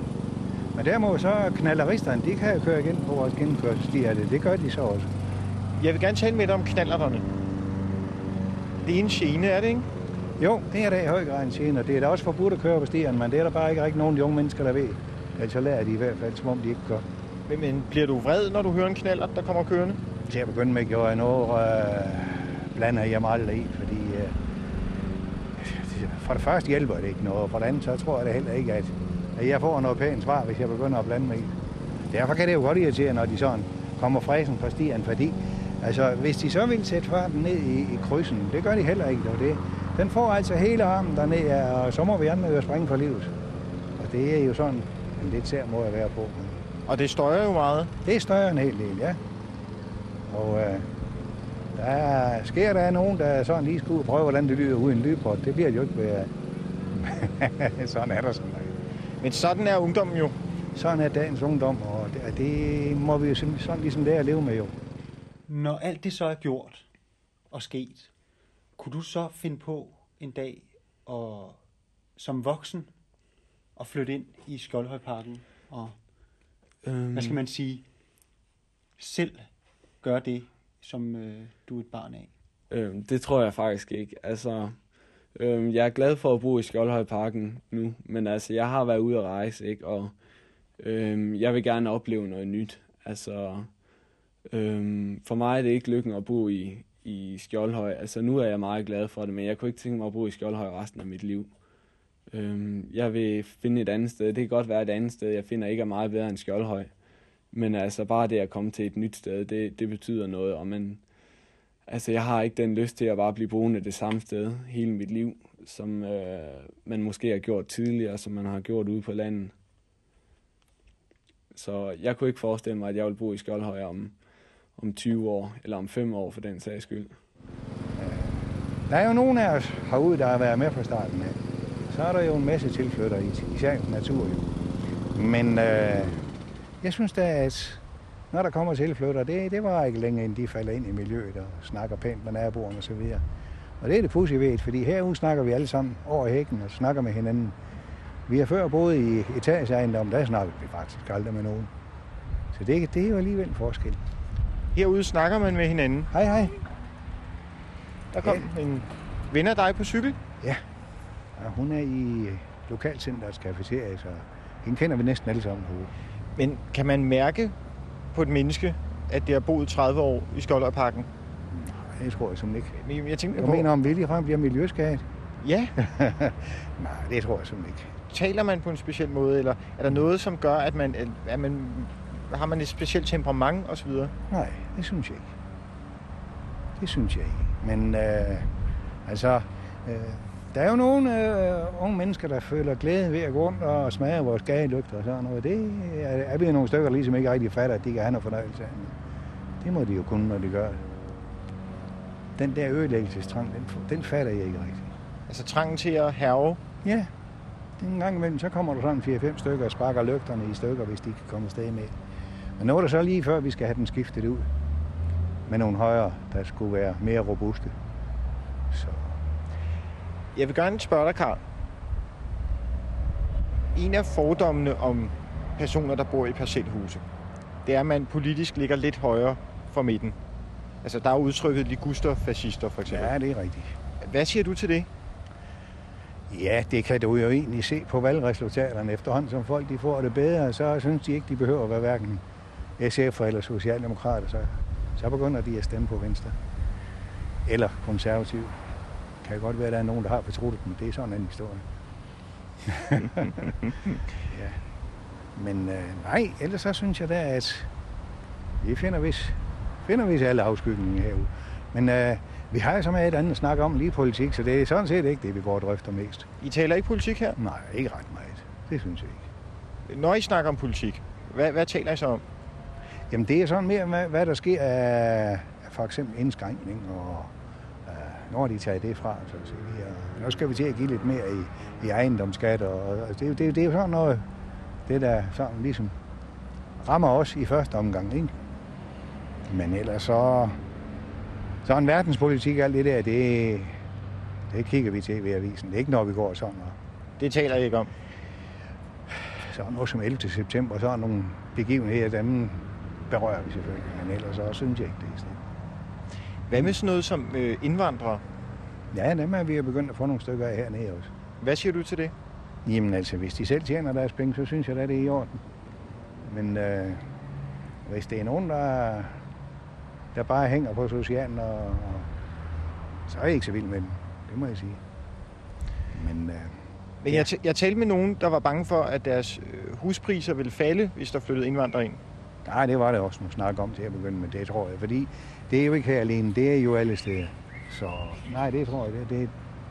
Men derimod så knalleristerne, de kan køre igen på vores gennemkørselsstier. Det, det gør de så også. Jeg vil gerne tale med dig om knallerterne. Det er en gene, er det ikke? Jo, det er da i høj grad en gene, og det er da også forbudt at køre på stierne, men det er der bare ikke rigtig nogen unge mennesker, der ved. Ellers så lærer de i hvert fald, som om de ikke gør. Men, men bliver du vred, når du hører en knaller, der kommer kørende? Til at begynde med gjorde jeg noget, øh, blander jeg mig aldrig i, fordi for det første hjælper det ikke noget, og for det andet så tror jeg da heller ikke, at, at jeg får noget pænt svar, hvis jeg begynder at blande mig i. Derfor kan det jo godt irritere, når de sådan kommer fræsen fra stieren, fordi altså, hvis de så vil sætte farten ned i, i krydsen, det gør de heller ikke. Og det, den får altså hele armen derned, og så må vi andre jo springe for livet. Og det er jo sådan en lidt sær måde at være på. Og det støjer jo meget. Det støjer en hel del, ja. Og øh, der sker der er nogen, der sådan lige og prøve, hvordan det lyder uden lydport. Det bliver jo ikke ved. sådan er der sådan noget. Men sådan er ungdommen jo. Sådan er dagens ungdom, og det, det må vi jo sådan ligesom lære at leve med jo. Når alt det så er gjort og sket, kunne du så finde på en dag og som voksen at flytte ind i Skjoldhøjparken og, Øhm, hvad skal man sige, selv gøre det, som øh, du er et barn af? Øhm, det tror jeg faktisk ikke. Altså, øhm, jeg er glad for at bo i Skjoldhøjparken nu, men altså, jeg har været ude at rejse, ikke? Og øhm, jeg vil gerne opleve noget nyt. Altså, øhm, for mig er det ikke lykken at bo i, i Skjoldhøj. Altså, nu er jeg meget glad for det, men jeg kunne ikke tænke mig at bo i Skjoldhøj resten af mit liv. Øhm, jeg vil finde et andet sted. Det kan godt være et andet sted, jeg finder ikke er meget bedre end Skjoldhøj. Men altså, bare det at komme til et nyt sted, det, det betyder noget, og man, Altså, jeg har ikke den lyst til at bare blive boende det samme sted hele mit liv, som øh, man måske har gjort tidligere, som man har gjort ude på landet. Så jeg kunne ikke forestille mig, at jeg ville bo i Skjoldhøj om, om 20 år, eller om 5 år for den sags skyld. Der er jo nogen af os herude, der har været med fra starten af. Så er der jo en masse tilflytter i, især natur jo. Men øh, jeg synes da, at når der kommer tilflytter, det, det var ikke længe, inden de falder ind i miljøet og snakker pænt med naboerne og så videre. Og det er det pudsige ved, fordi herude snakker vi alle sammen over hækken og snakker med hinanden. Vi har før boet i etageejendom, der snakker vi faktisk aldrig med nogen. Så det, det er jo alligevel en forskel. Herude snakker man med hinanden. Hej, hej. Der kom en ven af dig på cykel. Ja, og hun er i lokalcenterets cafeteria, så hende kender vi næsten alle sammen herude. Men kan man mærke på et menneske, at det har boet 30 år i Skjoldhøjparken? Nej, det tror jeg simpelthen ikke. Men jeg tænker på, mener, om vi ligefrem bliver miljøskadet. ja, Nej, det tror jeg simpelthen ikke. taler man på en speciel måde, eller er der noget, som gør, at man, at man har man et specielt temperament osv.? Nej, det synes jeg ikke. Det synes jeg ikke. Men øh, altså, øh, der er jo nogle øh, unge mennesker, der føler glæde ved at gå rundt og smage vores gadelygter og sådan noget. Det er, er vi nogle stykker, der ligesom ikke rigtig fatter, at de kan have noget fornøjelse af. Det må de jo kunne, når de gør det. Den der ødelæggelsestrang, den, den fatter jeg ikke rigtigt. Altså trangen til at herve. Ja, en gang imellem, så kommer der sådan 4-5 stykker og sparker lygterne i stykker, hvis de kan komme afsted med. Men nu er det så lige før, vi skal have den skiftet ud. Med nogle højere, der skulle være mere robuste. Jeg vil gerne spørge dig, Karl. En af fordommene om personer, der bor i parcelhuse, det er, at man politisk ligger lidt højere for midten. Altså, der er udtrykket liguster-fascister, for eksempel. ja, det er rigtigt. Hvad siger du til det? Ja, det kan du jo egentlig se på valgresultaterne efterhånden, som folk de får det bedre, så synes de ikke, de behøver at være hverken SF eller Socialdemokrater, så, så begynder de at stemme på Venstre. Eller konservativ. Det kan godt være, at der er nogen, der har betrudt men det er sådan en historie. ja. Men øh, nej, ellers så synes jeg da, at vi finder vis, finder vis alle afskygninger herude. Men øh, vi har jo så meget andet at snakke om lige politik, så det er sådan set ikke det, vi går og drøfter mest. I taler ikke politik her. Nej, ikke ret meget. Det synes jeg ikke. Når I snakker om politik, Hvad, hvad taler I så om? Jamen det er sådan mere, hvad, hvad der sker af for eksempel indskrænkning, og uh, når de tager det fra, så at sige. Og nu skal vi til at give lidt mere i, i ejendomsskat, og, og det, er jo- det, det er jo sådan noget, det der sådan ligesom rammer os i første omgang, ikke? Men ellers så, så en verdenspolitik og alt det der, det, det kigger vi til ved avisen. Det er ikke noget, vi går sådan og Det taler I ikke om. så noget som 11. september, så er nogle begivenheder, dem berører vi selvfølgelig, men ellers så synes jeg ikke, det er sådan. Hvad med sådan noget som øh, indvandrere? Ja, dem er vi jo begyndt at få nogle stykker af hernede også. Hvad siger du til det? Jamen altså, hvis de selv tjener deres penge, så synes jeg da, det er i orden. Men øh, hvis det er nogen, der, der bare hænger på socialen, og, og, så er jeg ikke så vild med dem. Det må jeg sige. Men øh, Men jeg, t- jeg talte med nogen, der var bange for, at deres øh, huspriser ville falde, hvis der flyttede indvandrere ind. Nej, det var det også nogle snak om til at begynde med, det tror jeg. Fordi det er jo ikke her alene, det er jo alle steder. Så nej, det tror jeg, det, det,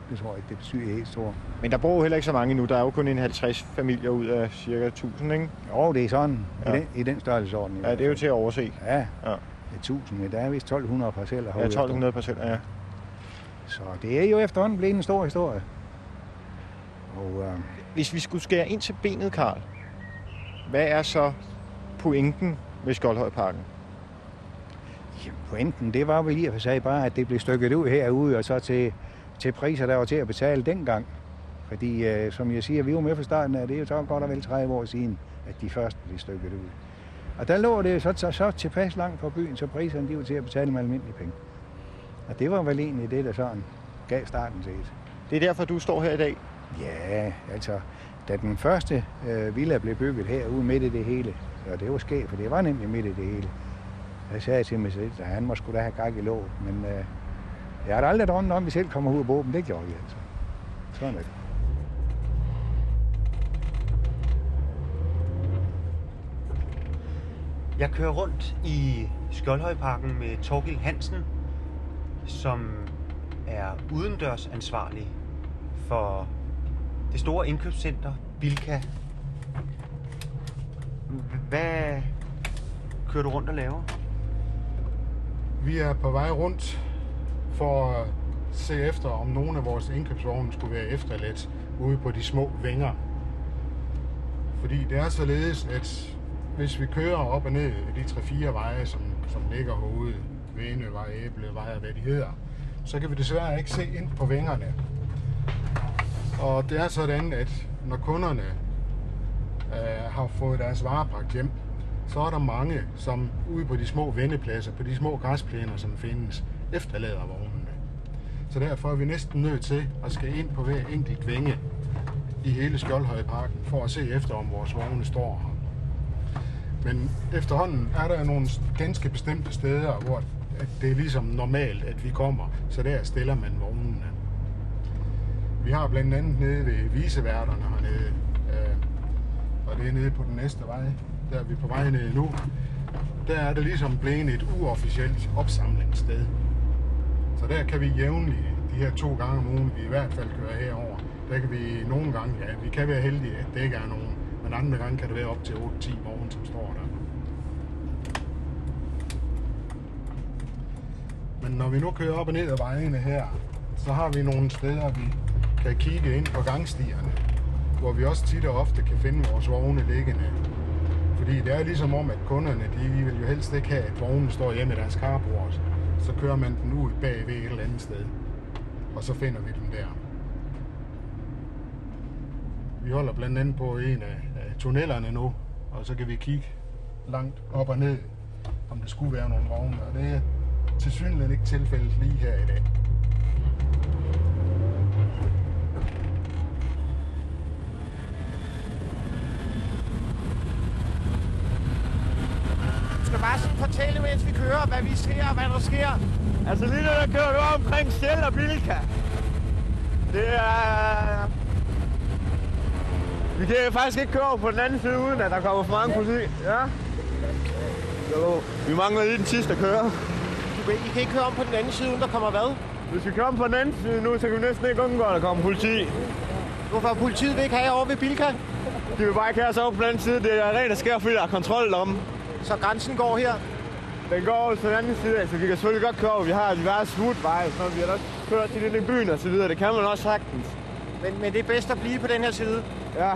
det tror jeg ikke, det betyder helt stort. Men der bor jo heller ikke så mange nu. Der er jo kun en 50 familier ud af cirka 1000, ikke? Jo, det er sådan, ja. I, den, i den størrelsesorden. i Ja, det er jo til at overse. Ja, Ja. det er 1000, men der er vist 1200 parceller Ja, herude. 1200 parceller, ja. Så det er jo efterhånden blevet en stor historie. Og øh, Hvis vi skulle skære ind til benet, Karl, hvad er så pointen med Skoldhøjparken? jamen, pointen, det var vel i og for sig bare, at det blev stykket ud herude, og så til, til priser, der var til at betale dengang. Fordi, øh, som jeg siger, vi var med fra starten af, det er jo så godt og vel 30 år siden, at de første blev stykket ud. Og der lå det så, så, så tilpas langt fra byen, så priserne de var til at betale med almindelige penge. Og det var vel egentlig det, der sådan gav starten til det. Det er derfor, du står her i dag. Ja, altså, da den første øh, villa blev bygget herude midt i det hele, og det var sket, for det var nemlig midt i det hele, Jeg sagde til mig selv, at han må skulle da have gang i låget, men øh, jeg har aldrig drømt om, at vi selv kommer ud og bo dem. Det gjorde vi altså. Sådan er det. Jeg kører rundt i Skjoldhøjparken med Torgild Hansen, som er udendørsansvarlig for det store indkøbscenter Bilka. Hvad kører du rundt og laver? Vi er på vej rundt for at se efter, om nogle af vores indkøbsvogne skulle være efterladt ude på de små vinger. Fordi det er således, at hvis vi kører op og ned af de 3-4 veje, som, som ligger herude, Venevej, Æblevej og hvad de hedder, så kan vi desværre ikke se ind på vingerne. Og det er sådan, at når kunderne øh, har fået deres varer bragt hjem, så er der mange, som ude på de små vendepladser, på de små græsplæner, som findes, efterlader vognene. Så derfor er vi næsten nødt til at skal ind på hver enkelt vinge i hele Skjoldhøjparken, for at se efter, om vores vogne står her. Men efterhånden er der nogle ganske bestemte steder, hvor det er ligesom normalt, at vi kommer, så der stiller man vognene. Vi har blandt andet nede ved viseværterne hernede, og det er nede på den næste vej, der er vi på vej ned nu. Der er det ligesom blevet et uofficielt opsamlingssted. Så der kan vi jævnligt, de her to gange om ugen, vi i hvert fald kører herover, der kan vi nogle gange, ja, vi kan være heldige, at det ikke er nogen, men andre gange kan det være op til 8-10 morgen, som står der. Men når vi nu kører op og ned ad vejene her, så har vi nogle steder, vi kan kigge ind på gangstierne, hvor vi også tit og ofte kan finde vores vogne liggende. Fordi det er ligesom om, at kunderne, de vil jo helst ikke have, at vognen står hjemme i deres carport. Så kører man den ud bagved et eller andet sted, og så finder vi dem der. Vi holder blandt andet på en af, af tunnelerne nu, og så kan vi kigge langt op og ned, om der skulle være nogle vogne. Og det er til synligheden ikke tilfældet lige her i dag. Du skal bare fortælle, mens vi kører, hvad vi ser og hvad der sker. Altså lige nu, der kører du omkring Shell og Bilka. Det er... Vi kan faktisk ikke køre på den anden side, uden at der kommer for mange politi. Ja. Jo, vi mangler lige den sidste at køre. Du kan, I kan ikke køre om på den anden side, uden der kommer hvad? Hvis vi kører om på den anden side nu, så kan vi næsten ikke undgå, at der kommer politi. Hvorfor politiet vil ikke have over ved Bilka? De vil bare ikke have os over på den anden side. Det er rent og skær, fordi der er kontrol om. Så grænsen går her? Den går over til den anden side, altså vi kan selvfølgelig godt køre over. Vi har diverse smutveje, så vi har også kørt til lidt i byen og så videre. Det kan man også sagtens. Men, men det er bedst at blive på den her side? Ja,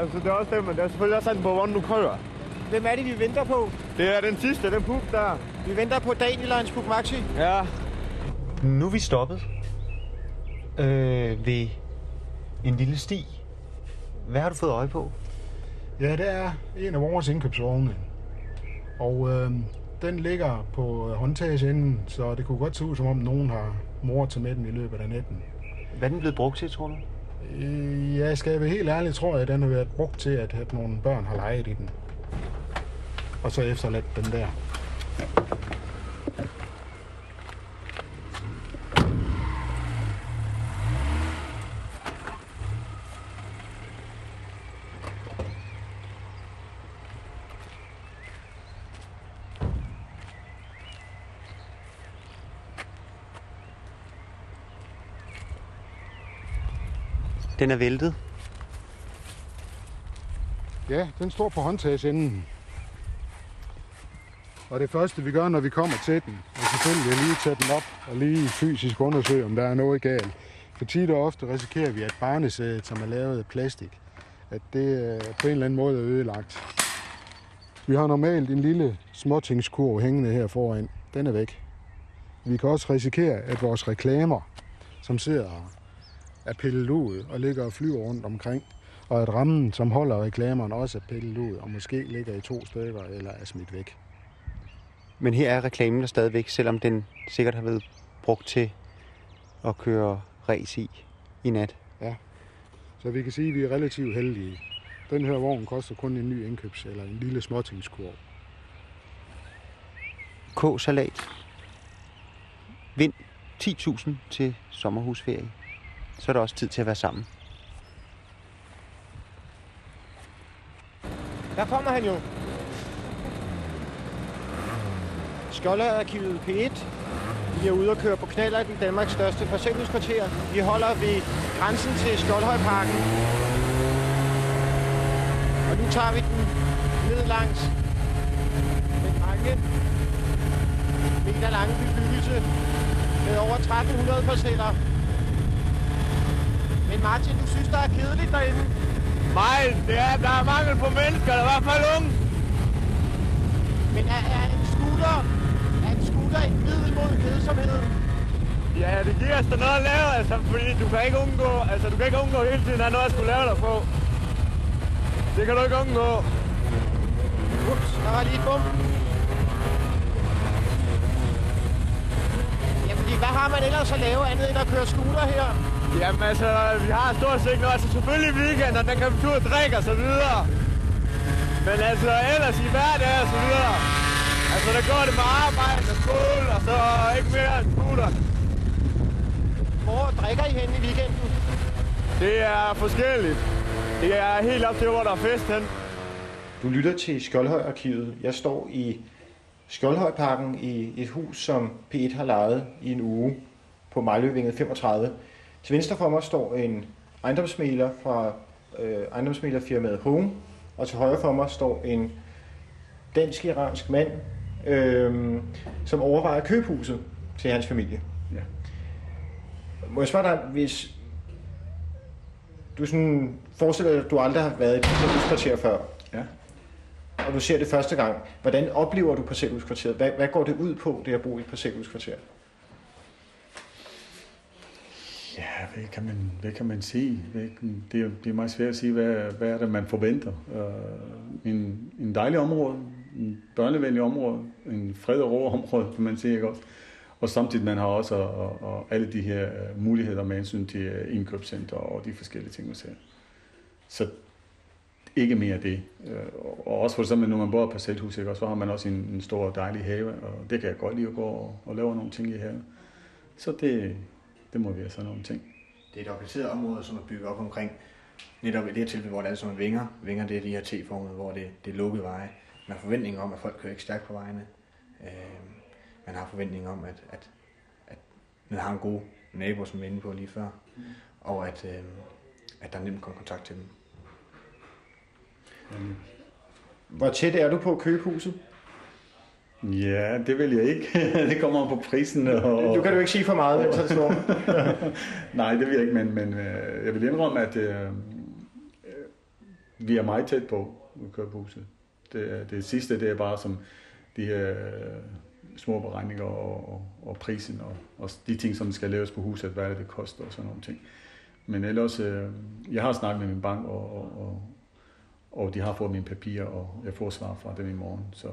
altså det er også det, men det er selvfølgelig også sådan på, hvordan du kører. Hvem er det, vi venter på? Det er den sidste, den puk der. Vi venter på Daniel og hans Puk Maxi. Ja. Nu er vi stoppet øh, ved en lille sti. Hvad har du fået øje på? Ja, det er en af vores indkøbsvogne. Og øh, den ligger på håndtagsenden, så det kunne godt se ud, som om nogen har moret til med den i løbet af natten. Hvad er den blevet brugt til, tror du? Øh, Ja, skal jeg være helt ærlig, tror jeg, at den har været brugt til, at, at nogle børn har leget i den. Og så efterladt den der. Den er væltet. Ja, den står på håndtagsenden. Og det første, vi gør, når vi kommer til den, er selvfølgelig at lige tage den op og lige fysisk undersøge, om der er noget galt. For tit og ofte risikerer vi, at barnesædet, som er lavet af plastik, at det øh, på en eller anden måde er ødelagt. Vi har normalt en lille småtingskurv hængende her foran. Den er væk. Vi kan også risikere, at vores reklamer, som sidder er pillet ud og ligger og flyver rundt omkring. Og at rammen, som holder reklamerne, også er pillet ud og måske ligger i to stykker eller er smidt væk. Men her er reklamen der stadigvæk, selvom den sikkert har været brugt til at køre race i i nat. Ja, så vi kan sige, at vi er relativt heldige. Den her vogn koster kun en ny indkøbs- eller en lille småtingskurv. K-salat. Vind 10.000 til sommerhusferie. Så er det også tid til at være sammen. Der kommer han jo. Skjolderarkivet P1. Vi er ude og køre på knaller i Danmarks største forsikringskvarter. Vi holder ved grænsen til Skjoldhøjparken. Og nu tager vi den ned langs den mange meter lange bebyggelse med over 1300 parceller. Men Martin, du synes, der er kedeligt derinde? Nej, det er, der er mangel på mennesker, der er i hvert fald unge. Men er, er en scooter, er en scooter et middel mod kedsomheden? Ja, det giver os da noget at lave, altså, fordi du kan ikke undgå, altså, du kan ikke undgå hele tiden at have noget at skulle lave dig på. Det kan du ikke undgå. Ups, der var lige et bum. Ja, fordi hvad har man ellers at lave andet end at køre scooter her? Jamen altså, vi har stort set noget. Altså selvfølgelig i weekenden, der kan vi tur og drikke og så videre. Men altså ellers i hverdag og så videre. Altså der går det med arbejde og skole og så ikke mere end scooter. Hvor drikker I hen i weekenden? Det er forskelligt. Det er helt op til, hvor der er fest hen. Du lytter til Skjoldhøj-arkivet. Jeg står i Skjoldhøjparken i et hus, som P1 har lejet i en uge på Majløvinget 35. Til venstre for mig står en ejendomsmæler fra øh, ejendomsmælerfirmaet Home, og til højre for mig står en dansk-iransk mand, øh, som overvejer købhuset til hans familie. Ja. Må jeg spørge dig, hvis du sådan forestiller dig, at du aldrig har været i et parcelhuskvarter før, Ja. og du ser det første gang, hvordan oplever du parcelhuskvarteret? Hvad, hvad går det ud på, det at bo i et parcelhuskvarter? Ja, hvad kan man, hvad kan man sige? Det, er, det er meget svært at sige, hvad, hvad er det, man forventer. Uh, en, en dejlig område, en børnevenlig område, en fred og ro område, kan man sige, ikke også? Og samtidig man har også og, og alle de her øh, muligheder med hensyn til øh, indkøbscenter og de forskellige ting, man ser. Så ikke mere af det. Og også for eksempel, når man bor på parcelhus, ikke, også, så har man også en, en stor dejlig have, og det kan jeg godt lide at gå og, og lave nogle ting i haven. Så det, det må være sådan nogle ting. Det er et organiseret område, som er bygget op omkring, netop i det her tilfælde, hvor det er som en vinger. Vinger, det er de her T-former, hvor det, det er lukkede veje. Man har forventning om, at folk kører ikke stærkt på vejene. Øh, man har forventning om, at, at, at man har en god nabo, som vi inde på lige før. Og at, øh, at der er nemt kommer kontakt til dem. Hvor tæt er du på at købe huset? Ja, det vil jeg ikke. det kommer på prisen. Og... Du kan du ikke sige for meget, mens det står. Nej, det vil jeg ikke, men, men øh, jeg vil indrømme, at øh, øh, vi er meget tæt på huset. Det, det sidste, det er bare som de her øh, små beregninger og, og, og prisen og, og de ting, som skal laves på huset, hvad det, det koster og sådan nogle ting. Men ellers, øh, jeg har snakket med min bank, og, og, og, og de har fået mine papirer, og jeg får svar fra dem i morgen. Så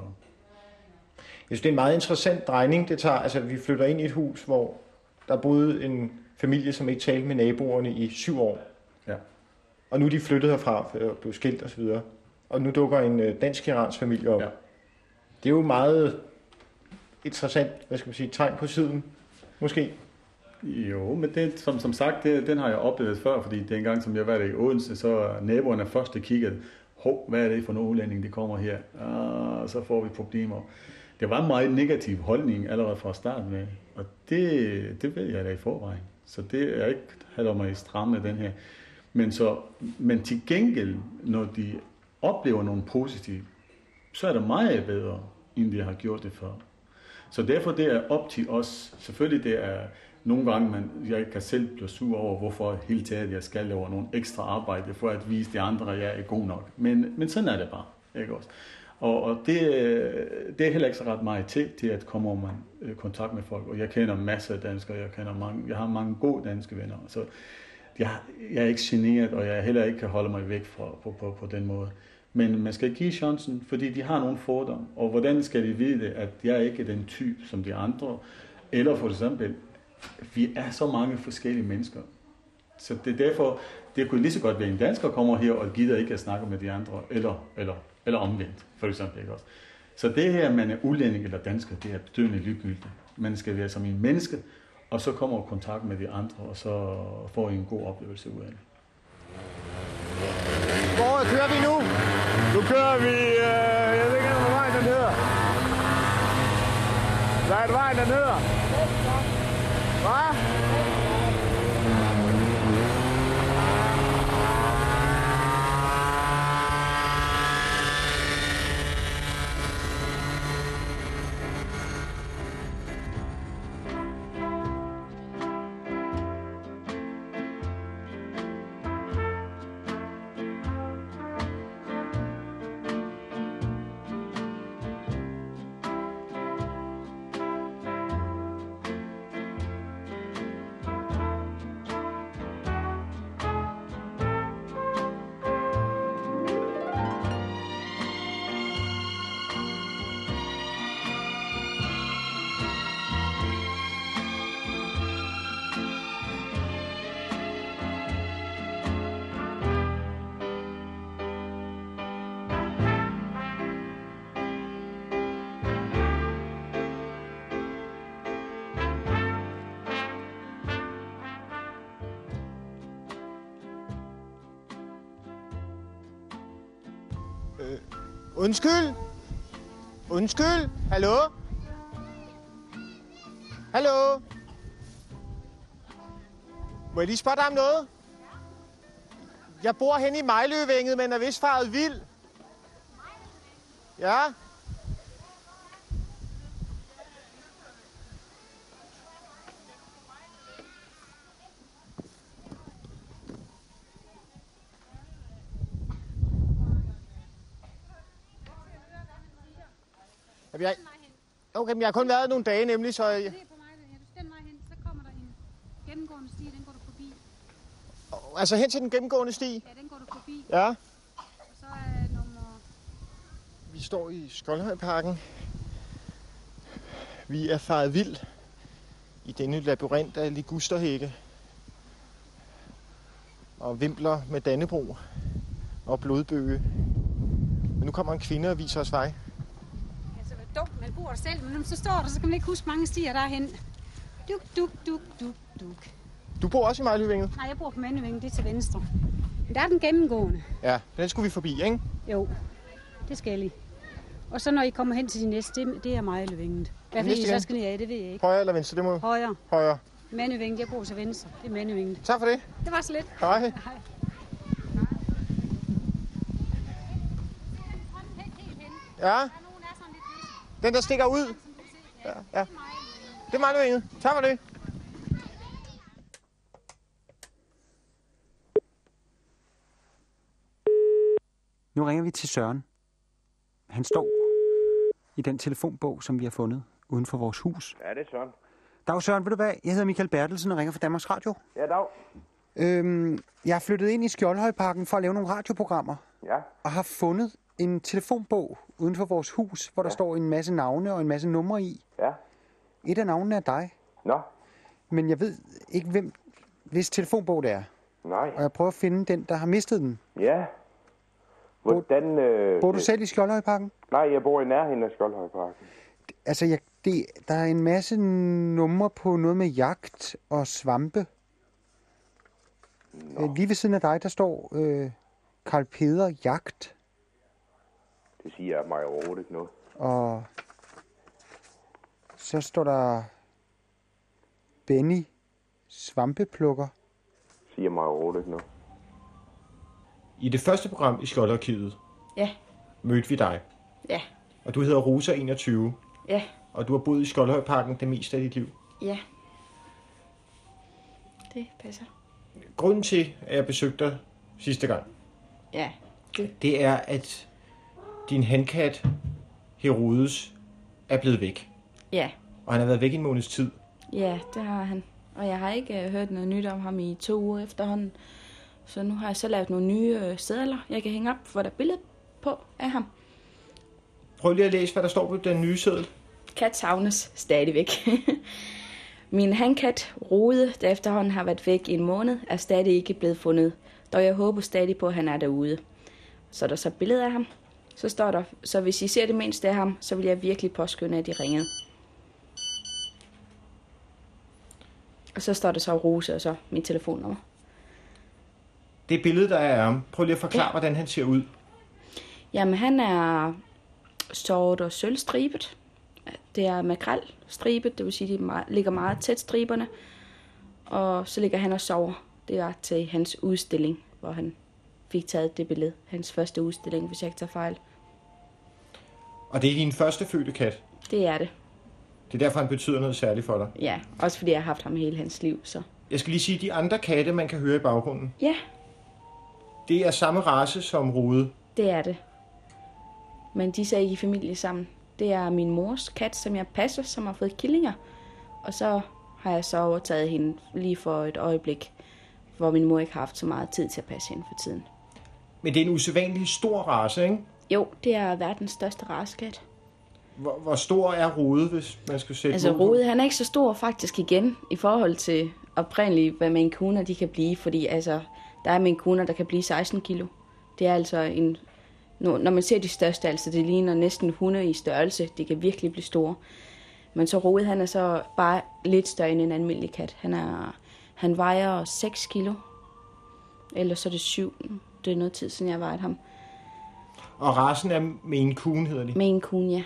synes, det er en meget interessant drejning, det tager. Altså, vi flytter ind i et hus, hvor der boede en familie, som ikke talte med naboerne i syv år. Ja. Og nu er de flyttet herfra og blev skilt osv. Og, og nu dukker en øh, dansk-iransk familie op. Ja. Det er jo meget interessant, hvad skal man sige, tegn på siden, måske. Jo, men det, som, som sagt, det, den har jeg oplevet før, fordi dengang, som jeg var der i Odense, så er naboerne først, kiggede, hov, hvad er det for nogle udlændinge, de kommer her? Ah, så får vi problemer. Det var en meget negativ holdning allerede fra starten af, og det, det ved jeg da i forvejen. Så det er ikke holder mig i stramme den her. Men, så, men til gengæld, når de oplever nogle positive, så er det meget bedre, end de har gjort det før. Så derfor det er op til os. Selvfølgelig det er nogle gange, man, jeg kan selv blive sur over, hvorfor hele taget jeg skal lave nogle ekstra arbejde for at vise de andre, at jeg er god nok. Men, men sådan er det bare. Ikke også? Og, og det, øh, det er heller ikke så ret meget til, til at komme over man, øh, kontakt med folk. Og jeg kender masser af danskere, jeg, kender mange, jeg har mange gode danske venner. Så jeg, jeg er ikke generet, og jeg heller ikke kan holde mig væk fra, på, på, på den måde. Men man skal give chancen, fordi de har nogle fordomme. Og hvordan skal de vide, at jeg ikke er den type som de andre? Eller for eksempel, vi er så mange forskellige mennesker. Så det er derfor, det kunne lige så godt være en dansker kommer her og gider ikke at snakke med de andre, eller, eller, eller omvendt, for eksempel. Ikke også? Så det her, man er udlænding eller dansker, det er bedøvende ligegyldigt. Man skal være som en menneske, og så kommer i kontakt med de andre, og så får I en god oplevelse ud af det. Hvor kører vi nu? Nu kører vi, øh, jeg ved ikke, hvad vejen den hedder. Hvad er det vejen, den hedder? Hvad? Undskyld? Undskyld? Hallo? Hallo? Må jeg lige spørge dig om noget? Jeg bor hen i Mejløvænget, men er vist faret vild. Ja? Jamen, jeg... Okay, men jeg har kun været nogle dage nemlig, så... Det er på mig, ja. Du skal den vej hen, så kommer der en gennemgående sti, den går du forbi. Altså hen til den gennemgående sti. Ja, den går du forbi. Ja. Og så er nummer... Vi står i Skoldhøjparken. Vi er faret vild i denne labyrint af ligusterhække. Og vimpler med Dannebro og blodbøge. Men nu kommer en kvinde og viser os vej. Der selv, men når man så står der, så kan man ikke huske mange stier derhen. Duk, duk, duk, duk, duk. Du bor også i Mejløvænget? Nej, jeg bor på Mandevængen, det er til venstre. Men der er den gennemgående. Ja, den skulle vi forbi, ikke? Jo, det skal I. Og så når I kommer hen til de næste, det, det er Mejlevænget. Hvad vil I så skal ned af, det ved jeg ikke. Højre eller venstre? Det må... Højre. Højre. Mandevænget, jeg bor til venstre. Det er Mandevænget. Tak for det. Det var så lidt. Hej. Ja. Den, der stikker ud. Ja, ja. Det er mig, du Inge. Tak for det. Nu ringer vi til Søren. Han står i den telefonbog, som vi har fundet uden for vores hus. Ja, det er Søren. Dag Søren, ved du hvad? Jeg hedder Michael Bertelsen og ringer fra Danmarks Radio. Ja, dag. Øhm, jeg er flyttet ind i Skjoldhøjparken for at lave nogle radioprogrammer. Ja. Og har fundet en telefonbog uden for vores hus, hvor der står en masse navne og en masse numre i. Ja. Et af navnene er dig. Nå. Men jeg ved ikke, hvem hvis telefonbog det er. Nej. Og jeg prøver at finde den, der har mistet den. Ja. Hvordan... Øh, Bor du selv i Skjoldhøjparken? Nej, jeg bor i nærheden af Skoldhøjparken. Altså, jeg, det, der er en masse numre på noget med jagt og svampe. Øh, Lige ved siden af dig, der står øh, Karl Peder Jagt. Det siger mig overhovedet ikke noget. Og så står der Benny Svampeplukker. Siger mig overhovedet ikke noget. I det første program i Skjoldarkivet Ja, mødte vi dig. ja, Og du hedder Rosa 21. ja, Og du har boet i Skoldhøjparken det meste af dit liv. ja. Det passer. Grunden til, at jeg besøgte dig sidste gang, Ja, det, det er, at din handkat, Herodes, er blevet væk. ja, Og han har været væk i en måneds tid. ja, det har han. Og jeg har ikke øh, hørt noget nyt om ham i to uger efterhånden. Så nu har jeg så lavet nogle nye øh, sædler, jeg kan hænge op, hvor der er billede på af ham. Prøv lige at læse, hvad der står på den nye seddel. Kat savnes stadigvæk. Min handkat, Rode, der efterhånden har været væk i en måned, er stadig ikke blevet fundet. Dog jeg håber stadig på, at han er derude. Så er der så billede af ham. Så står der, så hvis I ser det mindste af ham, så vil jeg virkelig påskynde, at de ringede. Og så står der så Rose og så mit telefonnummer. Det billede, der er ham. Prøv lige at forklare, ja. hvordan han ser ud. Jamen, han er sort og sølvstribet. Det er makrelstribet, det vil sige, de ligger meget tæt striberne. Og så ligger han og sover. Det er til hans udstilling, hvor han fik taget det billede. Hans første udstilling, hvis jeg ikke tager fejl. Og det er din første fødte kat. Det er det. Det er derfor, han betyder noget særligt for dig. Ja, også fordi jeg har haft ham hele hans liv, så... Jeg skal lige sige, de andre katte, man kan høre i baggrunden, Ja, det er samme race som Rode. det er det. Men de er ikke i familie sammen. Det er min mors kat, som jeg passer, som har fået killinger. Og så har jeg så overtaget hende lige for et øjeblik, hvor min mor ikke har haft så meget tid til at passe hende for tiden. Men det er en usædvanlig stor race, ikke? Jo, det er verdens største raskat. Hvor, hvor stor er Rode, hvis man skulle sætte Altså? Rode, han er ikke så stor faktisk igen, i forhold til oprindeligt, hvad Maine Cooner de kan blive, fordi altså, der er Maine Cooner, der kan blive 16 kilo. Det er altså en... Når man ser de største, altså det ligner næsten hunde i størrelse, de kan virkelig blive store. Men så Rode, han er så bare lidt større end en almindelig kat. Han, er, han vejer 6 kilo. Eller så er det 7. Det er noget tid siden, jeg vejede ham. Og racen er Maine Coon, hedder de. Maine Coon, ja.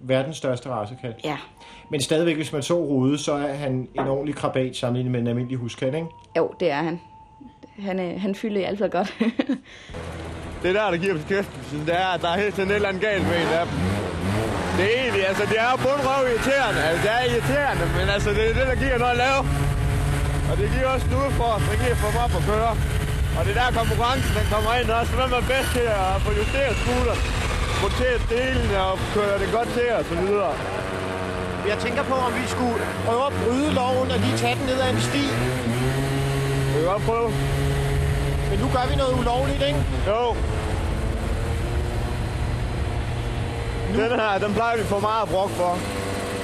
Verdens største racekat. Ja. Men stadigvæk, hvis man så Rode, så er han en ordentlig krabat sammenlignet med en almindelig huskat, ikke? Jo, det er han. Han, er, han fylder i hvert fald godt. Det der, der giver beskæftigelsen, det er, at der er helt sådan et eller andet galt med en af dem. Det er egentlig, altså det er jo bundrøv irriterende. Altså det er irriterende, men altså det er det, der giver noget at lave. Og det giver også en udfordring, det giver for mig at køre. Og det er der konkurrencen, den kommer ind også. Hvem er bedst til at få justeret scooter, montere delene og køre det godt til og så videre. Jeg tænker på, om vi skulle prøve at bryde loven og lige tage den ned ad en sti. Vi kan godt prøve. Men nu gør vi noget ulovligt, ikke? Jo. Den her, den plejer vi for meget brok for.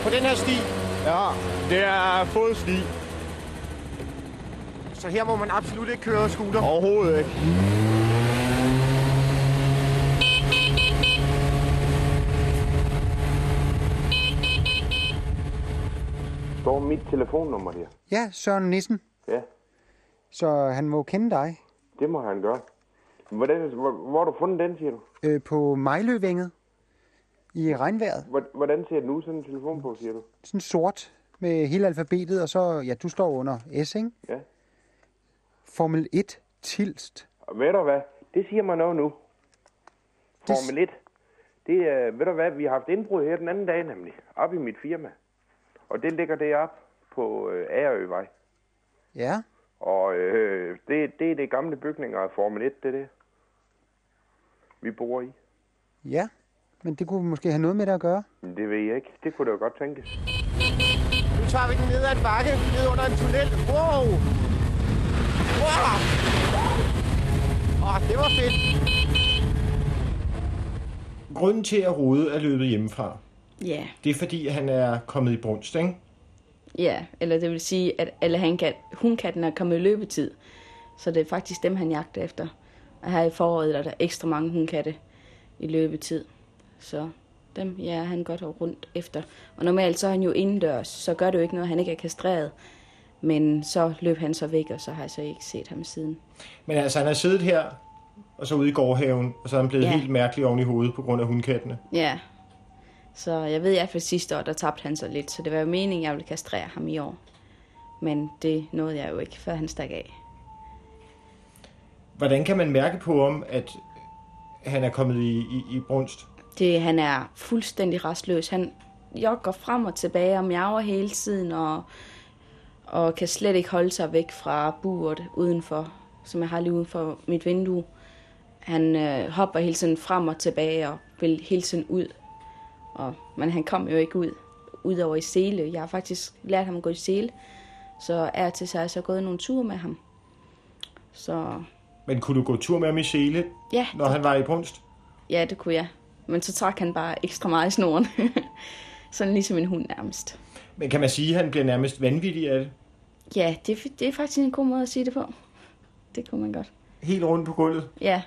På den her sti? Ja, det er fodsti. Så her må man absolut ikke køre scooter? Overhovedet ikke. Står mit telefonnummer her? Ja, Søren Nissen. Ja, Så han må kende dig. det må han gøre. Hvordan, hvor, hvor har du fundet den, siger du? Øh, på Mejløvænget. I regnvejret. Hvor- Hvordan ser den ud, sådan en telefon på, siger du? Sådan sort med hele alfabetet, og så, ja, du står under S, ikke? Ja. Formel 1 Tilst. Og ved du hvad? Det siger mig noget nu. Formel 1. Det er, ved du hvad, vi har haft indbrud her den anden dag nemlig, op i mit firma. Og det ligger deroppe på øh, Ærøvej. Ja. Og øh, det, det er det gamle bygninger af Formel 1, det er det. Vi bor i. Ja, men det kunne måske have noget med det at gøre. Men Det ved jeg ikke. Det kunne da godt tænkes. Nu tager vi den ned ad en bakke, ned under en tunnel. Wow! Wow! Åh, det var fedt. Grunden til, at Rode er løbet hjemmefra, Ja, det er fordi, han er kommet i brunst, ikke? ja, eller det vil sige, at alle hankat, hundkatten er kommet i løbetid. Så det er faktisk dem, han jagter efter. Og her i foråret er der ekstra mange hundkatte i løbetid. Så dem, ja, han godt rundt efter. Og normalt så er han jo indendørs, så gør det jo ikke noget, han ikke er kastreret. Men så løb han så væk, og så har jeg så ikke set ham siden. Men altså, han har siddet her, og så ude i gårdhaven, og så er han blevet Ja. helt mærkelig oven i hovedet på grund af hundkattene. Ja. Så jeg ved i hvert fald sidste år, der tabte han sig lidt. Så det var jo meningen, at jeg ville kastrere ham i år. Men det nåede jeg jo ikke, før han stak af. Hvordan kan man mærke på ham, at han er kommet i, i, i brunst? Det, han er fuldstændig restløs. Han jogger frem og tilbage og miaver hele tiden, og, og kan slet ikke holde sig væk fra buret udenfor, som jeg har lige uden for mit vindue. Han øh, hopper hele tiden frem og tilbage og vil hele tiden ud. Og, men han kom jo ikke ud, ud over i sele. Jeg har faktisk lært ham at gå i sele, så er til sig så gået nogle ture med ham. Så Men kunne du gå tur med ham i sele, ja, når han var i brunst? Ja, det kunne jeg. Men så trak han bare ekstra meget i snoren. Sådan ligesom en hund nærmest. Men kan man sige, at han bliver nærmest vanvittig af det? Ja, det, er- det er faktisk en god måde at sige det på. Det kunne man godt. Helt rundt på gulvet? Ja,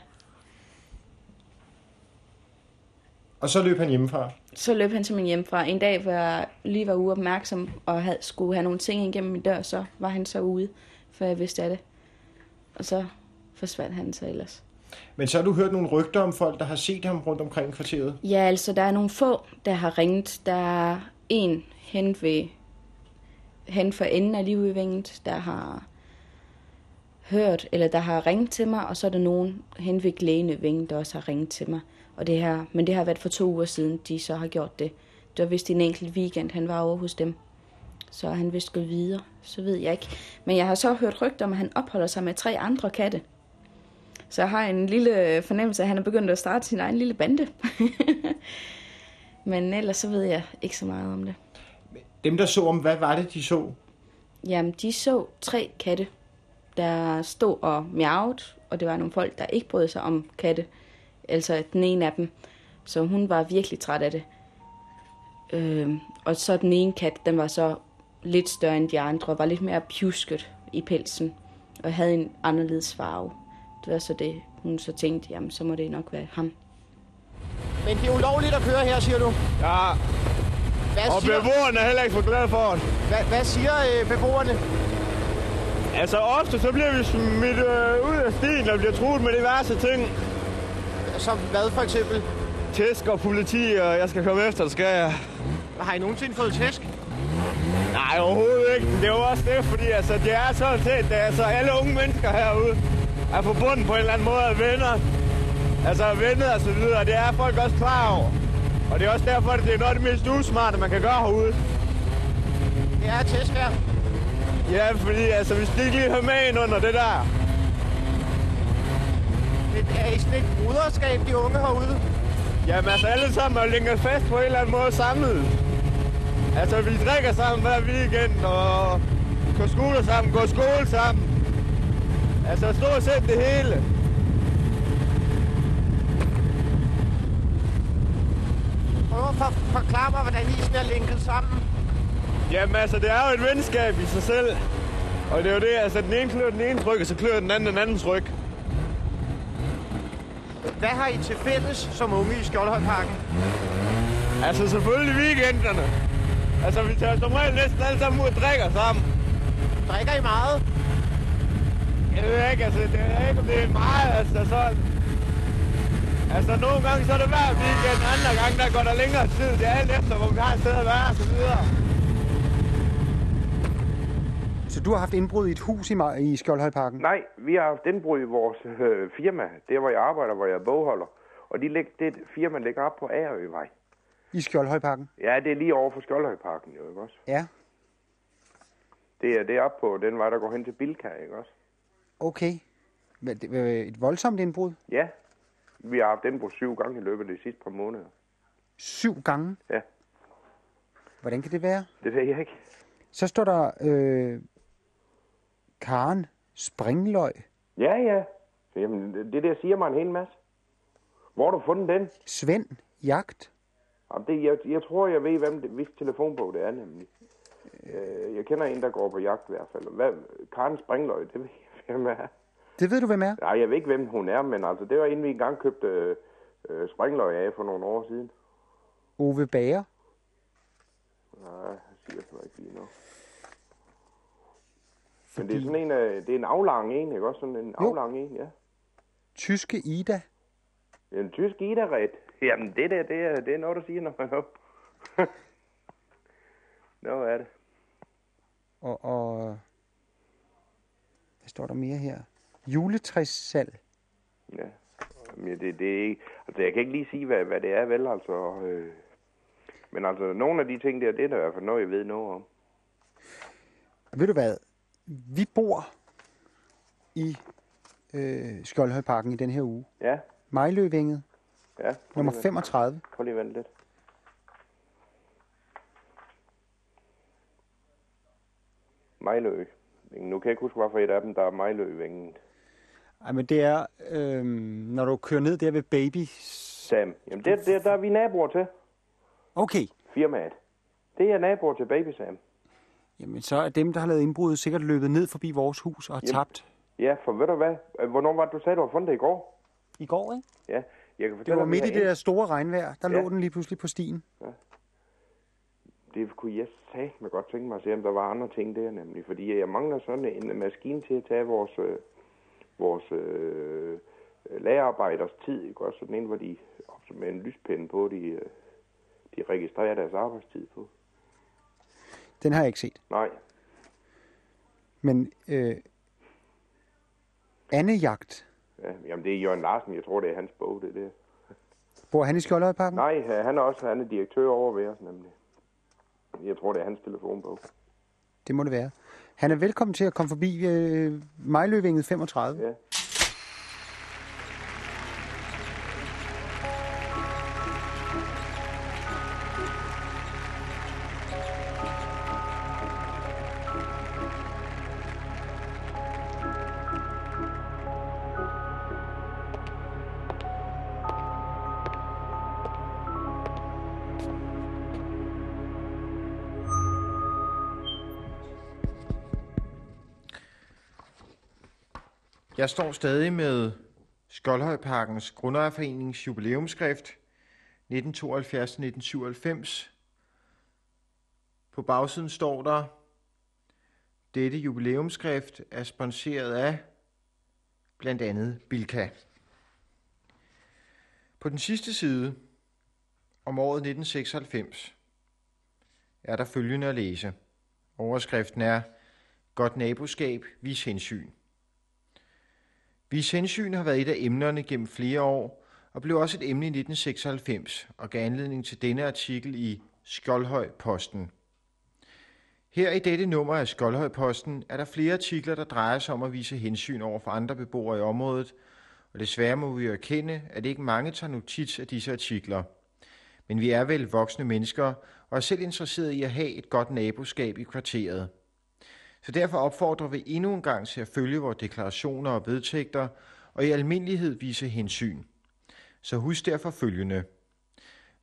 Og så løb han hjemmefra. så løb han simpelthen hjem fra en dag, hvor jeg lige var uopmærksom og havde, skulle have nogle ting igennem min dør, så var han så ude, før jeg vidste af det. Og så forsvandt han så ellers. Men så har du hørt nogle rygter om folk, der har set ham rundt omkring kvarteret. Ja, altså, der er nogle få, der har ringet. Der er en hen ved hen for enden af livudvinget, der har hørt, eller der har ringet til mig, og så er der nogen hen ved Glænevinge, der også har ringet til mig. Og det her, men det har været for to uger siden, de så har gjort det. Det var vist en enkelt weekend, han var over hos dem. Så han vist gået videre, så ved jeg ikke. Men jeg har så hørt rygter om, at han opholder sig med tre andre katte. Så jeg har en lille fornemmelse af, at han er begyndt at starte sin egen lille bande. Men ellers så ved jeg ikke så meget om det. Dem, der så om, hvad var det, de så? Jamen, de så tre katte, der stod og miavede, og det var nogle folk, der ikke brød sig om katte. Altså den ene af dem. Så hun var virkelig træt af det. Øhm, og så den ene kat, den var så lidt større end de andre, og var lidt mere pjusket i pelsen, og havde en anderledes farve. Det var så det, hun så tænkte, jamen så må det nok være ham. Men det er ulovligt at køre her, siger du? Ja, Hvad og siger, beboerne er heller ikke for glade for det. hvad, hvad siger øh, beboerne? Altså ofte så bliver vi smidt øh, ud af stien og bliver truet med diverse ting. Som hvad for eksempel? Tæsk og politi, og jeg skal komme efter, det skal jeg. Har I nogensinde fået tæsk? Nej, overhovedet ikke. Det er jo også det, fordi altså, det er sådan set, er, altså, alle unge mennesker herude er forbundet på en eller anden måde af venner. Altså venner og så videre, det er folk også klar over. Og det er også derfor, at det er noget af det mest usmarte, man kan gøre herude. Det er her. Ja, fordi altså, hvis de ikke lige hører med ind under det der. Det er I sådan et bruderskab, de unge herude? Jamen altså, alle sammen er længet fast på en eller anden måde samlet. Altså, vi drikker sammen hver weekend, og går skole sammen, går skole sammen. Altså, stort set det hele. At for, forklare mig, hvordan I sådan er linket sammen. Jamen altså, det er jo et venskab i sig selv. Og det er jo det, altså, den ene klør den ene ryg, og så klør den anden den andens ryg. Hvad har I til fælles som unge i Skjoldhøjparken? Altså, selvfølgelig weekenderne. Altså, vi tager som regel næsten alle sammen ud og drikker sammen. Drikker I meget? Jeg ved ikke, altså, det er ikke, om det er meget, altså, sådan. Altså, nogle gange så er det hver weekend, andre gange der går der længere tid. Det er alt efter, hvor vi har et sted at være, og så videre. Så du har haft indbrud i et hus i, i Skjoldhøjparken? Nej, vi har haft indbrud i vores øh, firma, der hvor jeg arbejder, hvor jeg er bogholder. Og de lig, det firma ligger op på Agerøvej. I Skjoldhøjparken? Ja, det er lige over for Skjoldhøjparken, jo, ikke også? Ja. Det er, det er op på den vej, der går hen til Bilka, ikke også? Okay. Men det er et voldsomt indbrud? Ja. Vi har haft indbrud syv gange i løbet af de sidste par måneder. Syv gange? Ja. Hvordan kan det være? Det ved jeg ikke. Så står der øh, Karen Springløg. Ja, ja. Jamen, det der siger mig en hel masse. Hvor har du fundet den? Svend Jagt. Jamen, det, jeg, jeg tror, jeg ved, hvem det, hvilken telefonbog det er nemlig. Øh, jeg kender en, der går på jagt i hvert fald. Hvad, Karen Springløg, det ved jeg, hvem er. Det ved du, hvem er? Nej, jeg ved ikke, hvem hun er, men altså, det var inden vi engang købte øh, Springløg af for nogle år siden. Ove Bager. Nej, jeg siger sådan ikke lige noget. Men det er sådan en, øh, det er en aflang en, ikke også? Sådan en Jo. aflang en, ja. Tyske Ida. En tysk idræt. Jamen, det der, det er, det er noget, der siger, når man er op. Nå, er det. Og, og hvad står der mere her? Juletræssalg. Ja. Jamen, det, det er ikke... Altså, jeg kan ikke lige sige, hvad, hvad det er, vel, altså... Øh, men altså, nogle af de ting der, det er der i hvert fald noget, jeg ved noget om. Ved du hvad? Vi bor i øh, Skjoldhøjparken i den her uge. Ja, Mejløvænget, ja. nummer lige at- 35. Prøv lige at vente lidt. Mejlø. Nu kan jeg ikke huske, hvorfor et af dem, der er Mejløvængen. Ej, men det er, øh, når du kører ned der ved Baby. Sam. Jamen, det, det, der er vi naboer til. Okay. Firmaet. Det er naboer til Baby Sam. Jamen, så er dem, der har lavet indbrud, sikkert løbet ned forbi vores hus og har Jamen. tabt. Ja, for ved du hvad? Hvornår var det, du sagde, du har fundet det i går? I går, ikke? Ja, jeg kan Det var midt i det der store regnvejr. Der Ja. lå den lige pludselig på stien. Det kunne jeg med godt tænke mig at se, om der var andre ting der nemlig. Fordi jeg mangler sådan en maskine til at tage vores, øh, vores øh, lagerarbejders tid. Ikke? Også sådan en, hvor de med en lyspinde på, de, øh, de registrerer deres arbejdstid på. Den har jeg ikke set. Nej, Men øh, Annejagt, ja, jamen det er Jørgen Larsen. Jeg tror, det er hans bog, det der. bor han i Skjoldhøjparken? Nej, han er også han er direktør over ved os nemlig. Jeg tror, det er hans telefonbog. Det må det være. Han er velkommen til at komme forbi øh, Mejløvænget 35. Ja. Jeg står stadig med Skoldhøjparkens Grundejerforenings jubilæumskrift 1972-1997. På bagsiden står der, dette jubilæumskrift er sponsoreret af blandt andet Bilka. På den sidste side, om året 1996, er der følgende at læse. Overskriften er Godt naboskab, vis hensyn. Vis hensyn har været et af emnerne gennem flere år, og blev også et emne i 1996, og gav anledning til denne artikel i Skjoldhøj Posten. Her i dette nummer af Skjoldhøj Posten er der flere artikler, der drejer sig om at vise hensyn over for andre beboere i området, og desværre må vi erkende, at ikke mange tager notits af disse artikler. Men vi er vel voksne mennesker, og er selv interesserede i at have et godt naboskab i kvarteret. Så derfor opfordrer vi endnu en gang til at følge vores deklarationer og vedtægter, og i almindelighed vise hensyn. Så husk derfor følgende.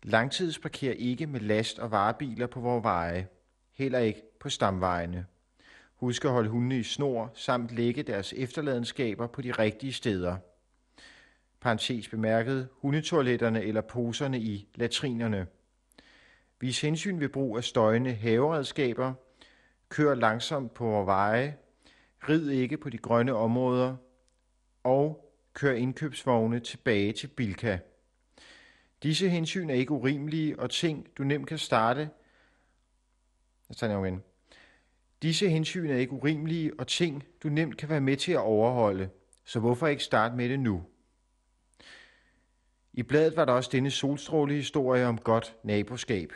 Langtidsparker ikke med last- og varebiler på vores veje. Heller ikke på stamvejene. Husk at holde hundene i snor, samt lægge deres efterladenskaber på de rigtige steder. Parentes bemærket, hundetoiletterne eller poserne i latrinerne. Vis hensyn ved brug af støjende haveredskaber. Kør langsomt på vores veje. Rid ikke på de grønne områder. Og kør indkøbsvogne tilbage til Bilka. Disse hensyn er ikke urimelige og ting, du nemt kan starte. Jeg igen. Disse hensyn er ikke urimelige og ting, du nemt kan være med til at overholde. Så hvorfor ikke starte med det nu? I bladet var der også denne solstrålehistorie om godt naboskab.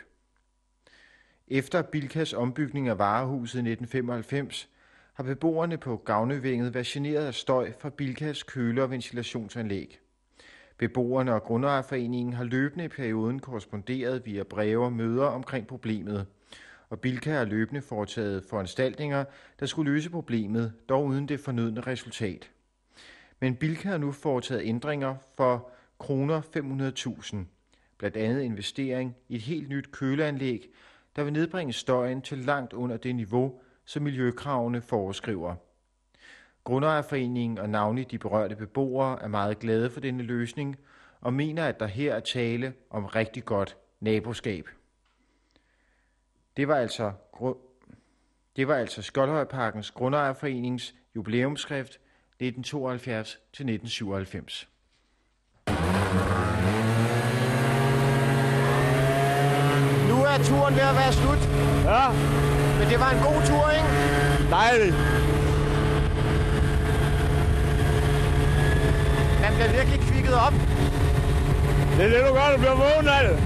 Efter Bilkas ombygning af varehuset i 1995 har beboerne på Gavnevænget været generet af støj fra Bilkas køle- og ventilationsanlæg. Beboerne og Grundejerforeningen har løbende i perioden korresponderet via breve og møder omkring problemet, og Bilka har løbende foretaget foranstaltninger, der skulle løse problemet, dog uden det fornødne resultat. Men Bilka har nu foretaget ændringer for kroner 500.000, blandt andet investering i et helt nyt køleanlæg, der vil nedbringe støjen til langt under det niveau, som miljøkravene foreskriver. Grundejerforeningen og navnlig de berørte beboere er meget glade for denne løsning og mener, at der her er tale om rigtig godt naboskab. Det var altså, det var altså Skoldhøjparkens Grundejerforenings jubilæumsskrift 1972-1997 til 1997. Nu er turen ved at være slut. Ja. Men det var en god tur, ikke? Dejligt. Man bliver virkelig kvikket op. Det er det, du gør, du bliver vågen af det.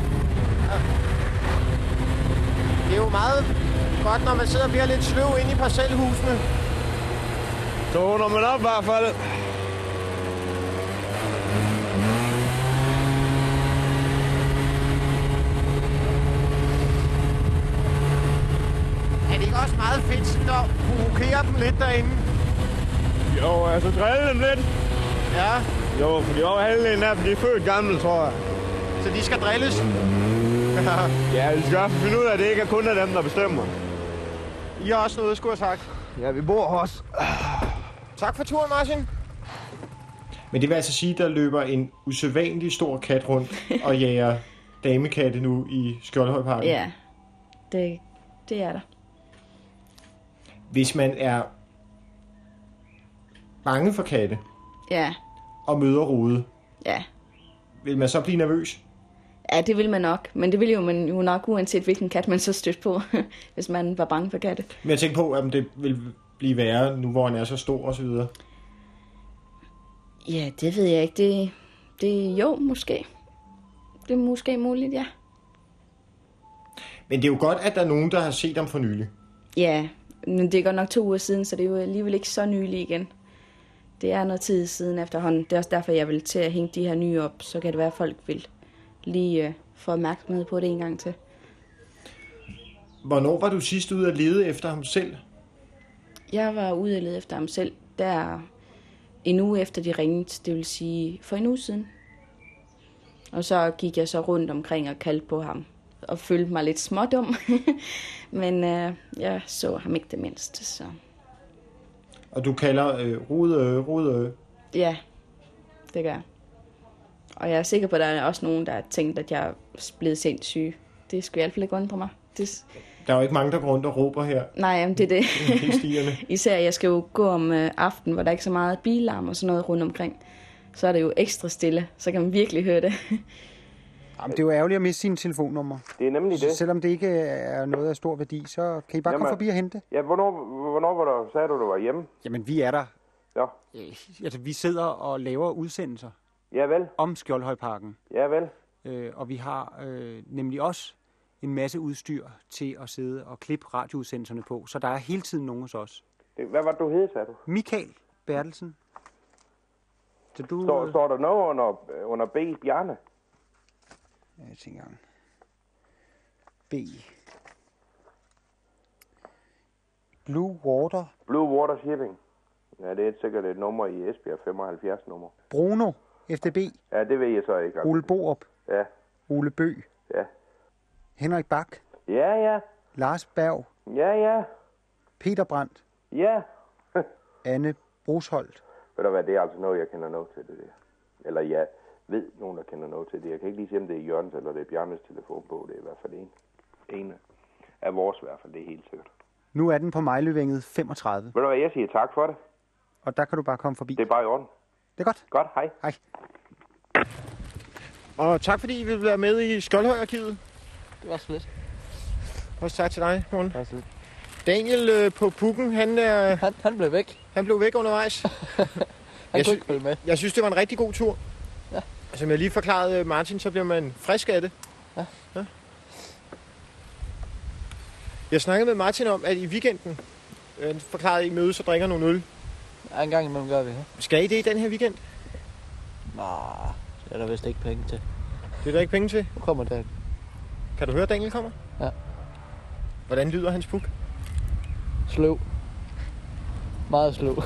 Det er jo meget godt, når man sidder og bliver lidt sløv inde i parcelhusene. Så vågner man op i hvert fald. Også meget fedt sådan at provokere dem lidt derinde? Jo, altså drille dem lidt. Ja. Jo, fordi over halvdelen af dem, de er født gamle, tror jeg. Så de skal drilles? ja, vi skal finde ud af, at det ikke er kun af dem, der bestemmer. I har også noget, skulle have sagt. Ja, vi bor hos. Tak for turen, Martin. Men det vil altså sige, der løber en usædvanlig stor kat rundt og jager damekatte nu i Skjoldhøjparken. Ja, det, det er der. Hvis man er bange for katte Ja, og møder rode, ja. vil man så blive nervøs? Ja, det vil man nok. Men det vil jo man jo nok, uanset hvilken kat man så stødt på, hvis man var bange for katte. Men jeg tænker på, at det vil blive værre, nu hvor han er så stor og så videre. Ja, det ved jeg ikke. Det, det jo, måske. Det er måske muligt, ja. Men det er jo godt, at der er nogen, der har set ham for nylig. Ja, men det er godt nok to uger siden, så det er jo alligevel ikke så nylig igen. Det er noget tid siden efterhånden. Det er også derfor, jeg vil til at hænge de her nye op. Så kan det være, at folk vil lige uh, få opmærksomhed på det en gang til. Hvornår var du sidst ude at lede efter ham selv? Jeg var ude og lede efter ham selv, der en uge efter de ringede, det vil sige for en uge siden. Og så gik jeg så rundt omkring og kaldte på ham, og følte mig lidt smådum. Men øh, jeg så ham ikke det mindste, så Og du kalder øh, Rude, Rude. ja, det gør jeg. Og jeg er sikker på, at der er også nogen, der har tænkt, at jeg er blevet sindssyg. Det skulle i hvert fald ikke undre mig. Det, Der er jo ikke mange, der går rundt og råber her. nej, jamen, det er det. Især jeg skal jo gå om øh, aftenen, hvor der ikke er så meget bilarm og sådan noget rundt omkring. Så er det jo ekstra stille, så kan man virkelig høre det. Jamen, det er jo ærgerligt at miste sine telefonnumre. Det er nemlig Så det. selvom det ikke er noget af stor værdi, så kan I bare komme forbi og hente. Ja, hvornår, hvornår var der, sagde du, du var hjemme? Jamen, vi er der. Ja. Altså, vi sidder og laver udsendelser Ja, vel. om Skjoldhøjparken. Ja, vel. Øh, og vi har øh, nemlig også en masse udstyr til at sidde og klippe radioudsendelserne på. Så der er hele tiden nogen hos os. Det- Hvad var det, du hed, sagde du? Michael Bertelsen. Så du... Står, står der noget under, under B, Bjarne? Jeg tænker engang. B. Blue Water. Blue Water Shipping. Ja, det er sikkert et nummer i Esbjerg, 75 nummer. Bruno. FDB. Ja, det ved jeg så ikke. Ole Borup. Ja, Ole Bø. ja. Henrik Bak. Ja, ja. Lars Berg. Ja, ja. Peter Brandt. Ja. Anne Brusholdt. Ved du hvad, det er altså noget, jeg kender noget til det der. Eller jeg ved nogen, der kender noget til det. Jeg kan ikke lige sige, om det er Jørgens eller det er Bjarnes telefonbog. Det er i hvert fald en. En af vores i hvert fald, det er helt sikkert. Nu er den på Mejløvænget 35. Ved du hvad, jeg siger tak for det. Og der kan du bare komme forbi. Det er bare i orden. Det er godt. Godt, hej. Hej. Og tak fordi I vil være med i Skoldhøjarkivet. Det var så lidt. Også tak til dig, Morten. Daniel øh, på pukken, han er... Han, han blev væk. Han blev væk undervejs. Han jeg, kunne ikke følge med. jeg synes, det var en rigtig god tur. Ja. Som jeg lige forklarede øh, Martin, så bliver man frisk af det. Ja. ja. Jeg snakkede med Martin om, at i weekenden, øh, forklarede, I mødes og drikker nogle øl. Ja, en gang imellem gør vi det. Skal I det i den her weekend? Nå, det er der vist ikke penge til. Det er der ikke penge til. Nu kommer der. Kan du høre, at Daniel kommer? Ja. Hvordan lyder hans puk? Sløv. Meget sløv.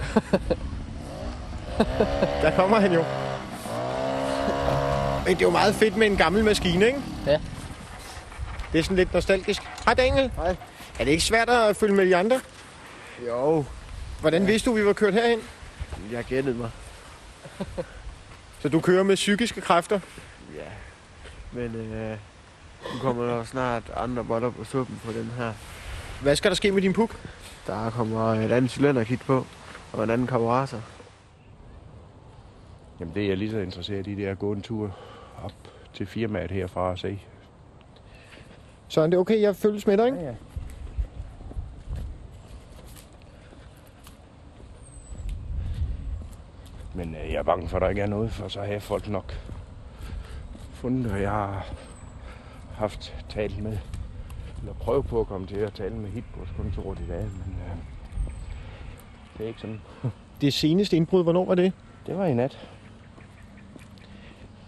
Der kommer han jo. Men det er jo meget fedt med en gammel maskine, ikke? Ja. Det er sådan lidt nostalgisk. Hej Daniel. Hej. Er det ikke svært at følge med de andre? Jo. Hvordan vidste du, vi var kørt herhen? Jeg gættede mig. Så du kører med psykiske kræfter? Ja. Men øh, nu kommer der snart andre botter på suppen på den her. Hvad skal der ske med din puk? Der kommer et andet cylinderkit på, og en anden karburator. Jamen det er jeg lige så interesseret i, det er at gå en tur op til firmaet herfra og se. Så er det okay, jeg følges med dig, ikke? Ja, ja. Men øh, jeg er bange for, at der ikke er noget, for så har jeg folk nok fundet, og jeg har haft talt med, eller prøvet på at komme til at tale med Hitbos-kontoret i dag, men øh, det er ikke sådan. Det seneste indbrud, hvornår var det? Det var i nat.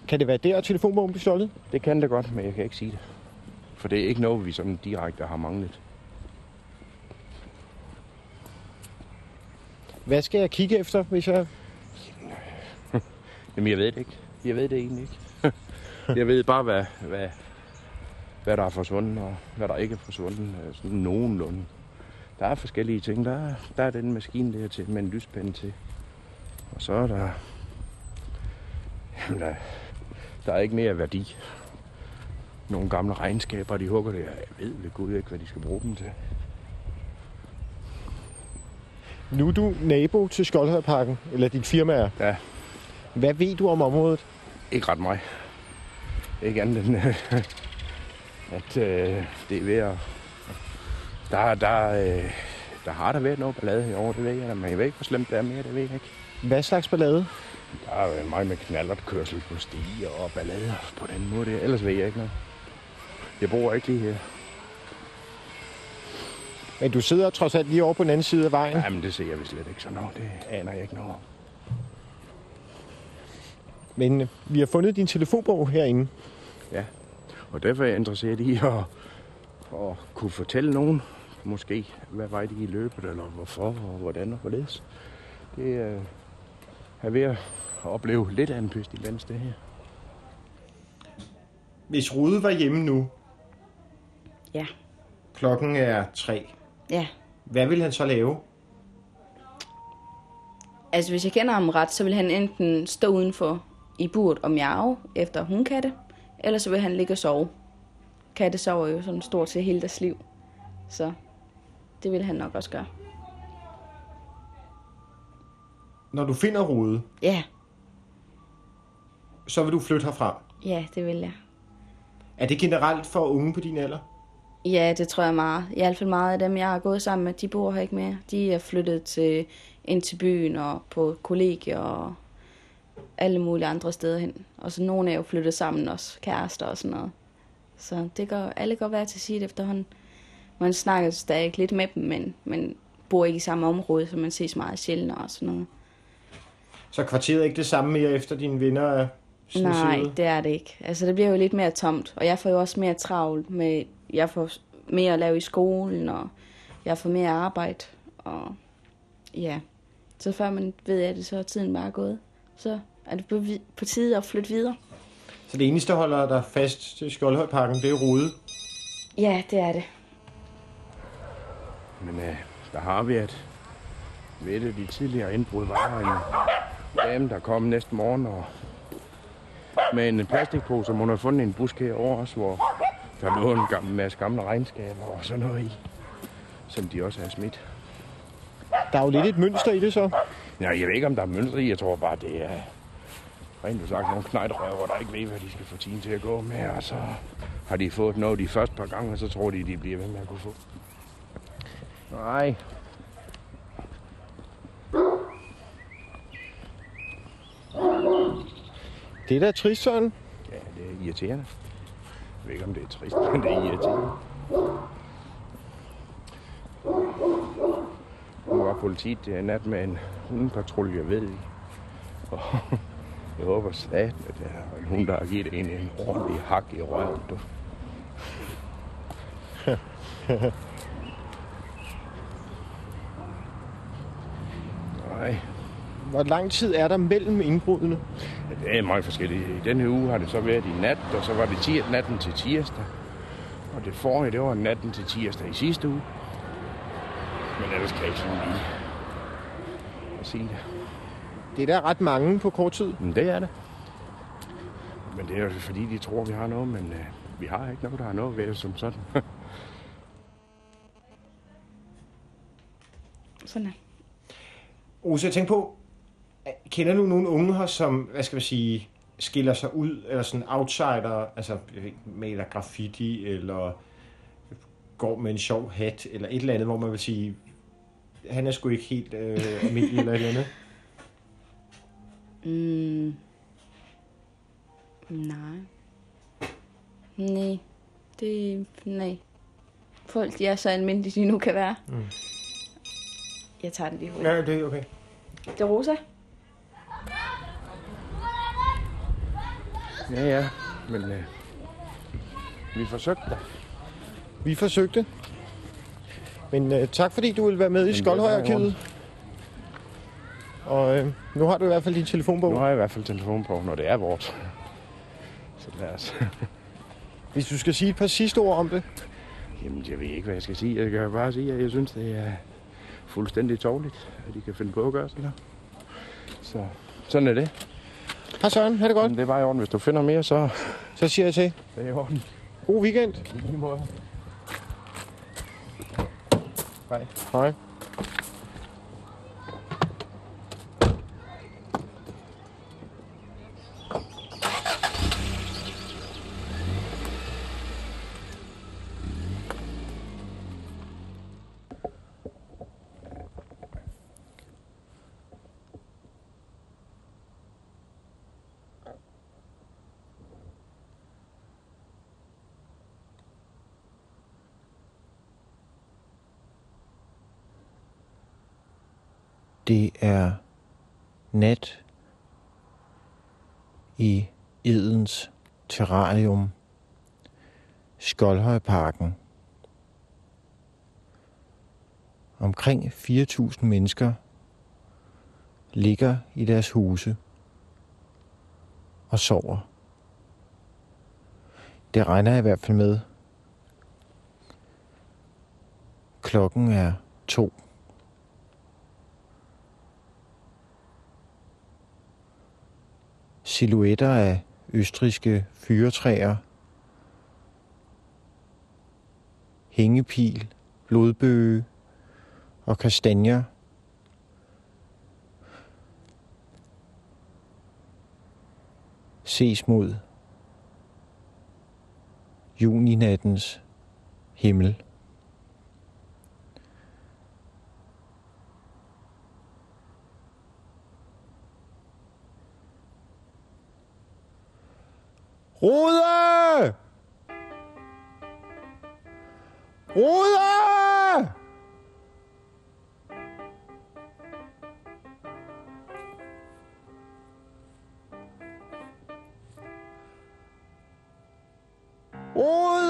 Kan det være der, at telefonbogen blev stjålet? Det kan det godt, men jeg kan ikke sige det. For det er ikke noget, vi sådan direkte har manglet. Hvad skal jeg kigge efter, hvis jeg... Jamen, jeg ved det ikke. Jeg ved det egentlig ikke. jeg ved bare, hvad, hvad, hvad der er forsvundet, og hvad der ikke er forsvundet. øh, Sådan nogenlunde. Der er forskellige ting. Der er, der er den maskine der til, med en lyspænde til. Og så er der... Jamen, der, der er ikke mere værdi. Nogle gamle regnskaber, de hugger det. Jeg ved ved Gud ikke, hvad de skal bruge dem til. Nu er du nabo til Skoldhøjparken, eller dit firma er. Ja. Hvad ved du om området? Ikke ret meget. Ikke andet end, at øh, det er ved at... Der, der, øh, der har der været noget ballade herovre, det ved jeg men jeg ved ikke, hvor slemt det er mere, det ved jeg ikke. Hvad slags ballade? Der er jo meget med knallertkørsel på stiger og ballader på den måde. der. Ellers ved jeg ikke noget. Jeg bor ikke lige her. Men du sidder trods alt lige over på den anden side af vejen. Jamen, det ser jeg vist slet ikke sådan noget. Det aner jeg ikke noget om. Men øh, vi har fundet din telefonbog herinde. Ja, og derfor er jeg interesseret i at, at kunne fortælle nogen, måske, hvad vej de i løbet, eller hvorfor, og hvordan og hvorledes. Det er er ved at opleve lidt af en pestilens, det her. Hvis Rude var hjemme nu, Ja. klokken er tre, Ja. hvad vil han så lave? Altså, hvis jeg kender ham ret, så vil han enten stå udenfor i burt og miave efter hundkatte, eller så vil han ligge og sove. Katte sover jo sådan stort set hele deres liv. Så det vil han nok også gøre. Når du finder Rude, Ja, så vil du flytte herfra. ja, det vil jeg. Er det generelt for unge på din alder? Ja, det tror jeg meget. I hvert fald meget af dem, jeg har gået sammen med, de bor her ikke mere. De er flyttet til, ind til byen og på kollegier og alle mulige andre steder hen. Og så nogle er jo flyttet sammen også, kærester og sådan noget. Så det går, alle går hver til sit efterhånden. Man snakker stadig lidt med dem, men, men bor ikke i samme område, så man ses meget sjældent og sådan noget. Så kvarteret er ikke det samme mere efter dine venner er Nej, det er det ikke. Altså, det bliver jo lidt mere tomt, og jeg får jo også mere travlt med, jeg får mere at lave i skolen, og jeg får mere arbejde, og ja. Så før man ved af det, så er tiden bare gået. Så er det på, på tide at flytte videre. Så det eneste, der holder dig fast til Skoldhøjparken, det er Rude? Ja, det er det. Men øh, der har været ved et af de tidligere indbrud, var en dame, der kom næste morgen og med en plastikpose, som hun havde fundet en busk herovre også, hvor der lå en gammel, masse gamle regnskaber og sådan noget i, som de også har smidt. Der er jo lidt et mønster i det så. Ja, jeg ved ikke, om der er mønstre i. Jeg tror bare, det er rent ud sagt nogle knejtrøver, der ikke ved, hvad de skal få tiden til at gå med. Og så har de fået noget de første par gange, og så tror de, de bliver ved med at kunne få. Nej. Det er da trist, Søren. Ja, det er irriterende. Jeg ved ikke, om det er trist, men det er irriterende. Nu var politiet i nat med en hundepatrulje ved i. Og jeg håber sat, at der er nogen, der har givet en en ordentlig hak i røven. Du. Nej. Hvor lang tid er der mellem indbruddene? Ja, det er meget forskelligt. I denne uge har det så været i nat, og så var det tir- natten til tirsdag. Og det forrige, det var natten til tirsdag i sidste uge. Men ellers kan jeg ikke sådan lige at sige det. Det er da ret mange på kort tid. Men det er det. Men det er jo fordi, de tror, vi har noget, men øh, vi har ikke noget, der har noget ved det som sådan. Sådan er. Ose, jeg tænker på, kender du nogle unge her, som, hvad skal man sige, skiller sig ud, eller sådan outsider, altså maler graffiti, eller går med en sjov hat, eller et eller andet, hvor man vil sige, han er sgu ikke helt øh, almindelig eller et eller andet? Mm. Nej. Nej. Det... Nej. Folk, de er så almindelige, de nu kan være. Mm. Jeg tager den lige hurtigt. Ja, det er okay. Det er Rosa. Ja, ja. Men øh, vi forsøgte da. Vi forsøgte. Men øh, tak fordi du ville være med i Skoldhøjarkivet. Og øh, nu har du i hvert fald din telefonbog. Nu har jeg i hvert fald telefon på, når det er vores. Så lad os. Hvis du skal sige et par sidste ord om det. Jamen, jeg ved ikke, hvad jeg skal sige. Jeg kan bare sige, at jeg synes, det er fuldstændig tårligt, at de kan finde på at gøre sådan her. Så sådan er det. Hej Søren, ha' det godt. Jamen, det er bare i orden. Hvis du finder mere, så... Så siger jeg til. Det er i orden. God weekend. I lige måde. Hej. Hej. Det er nat i Edens terrarium, Skoldhøjparken. Omkring 4.000 mennesker ligger i deres huse og sover. Det regner jeg i hvert fald med. Klokken er to. Silhuetter af østriske fyretræer, hængepil, blodbøge og kastanjer. Ses mod juninattens himmel. Rude! Rude! Rude!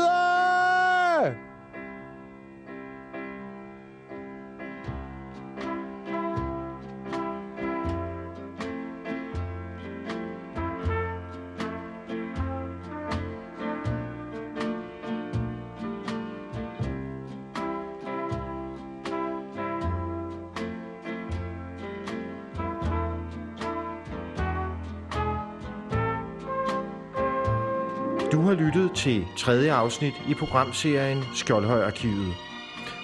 Har lyttet til tredje afsnit i programserien Skjoldhøjarkivet.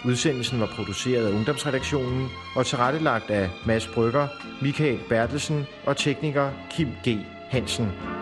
Udsendelsen var produceret af Ungdomsredaktionen og tilrettelagt af Mads Brygger, Michael Bertelsen og tekniker Kim G. Hansen.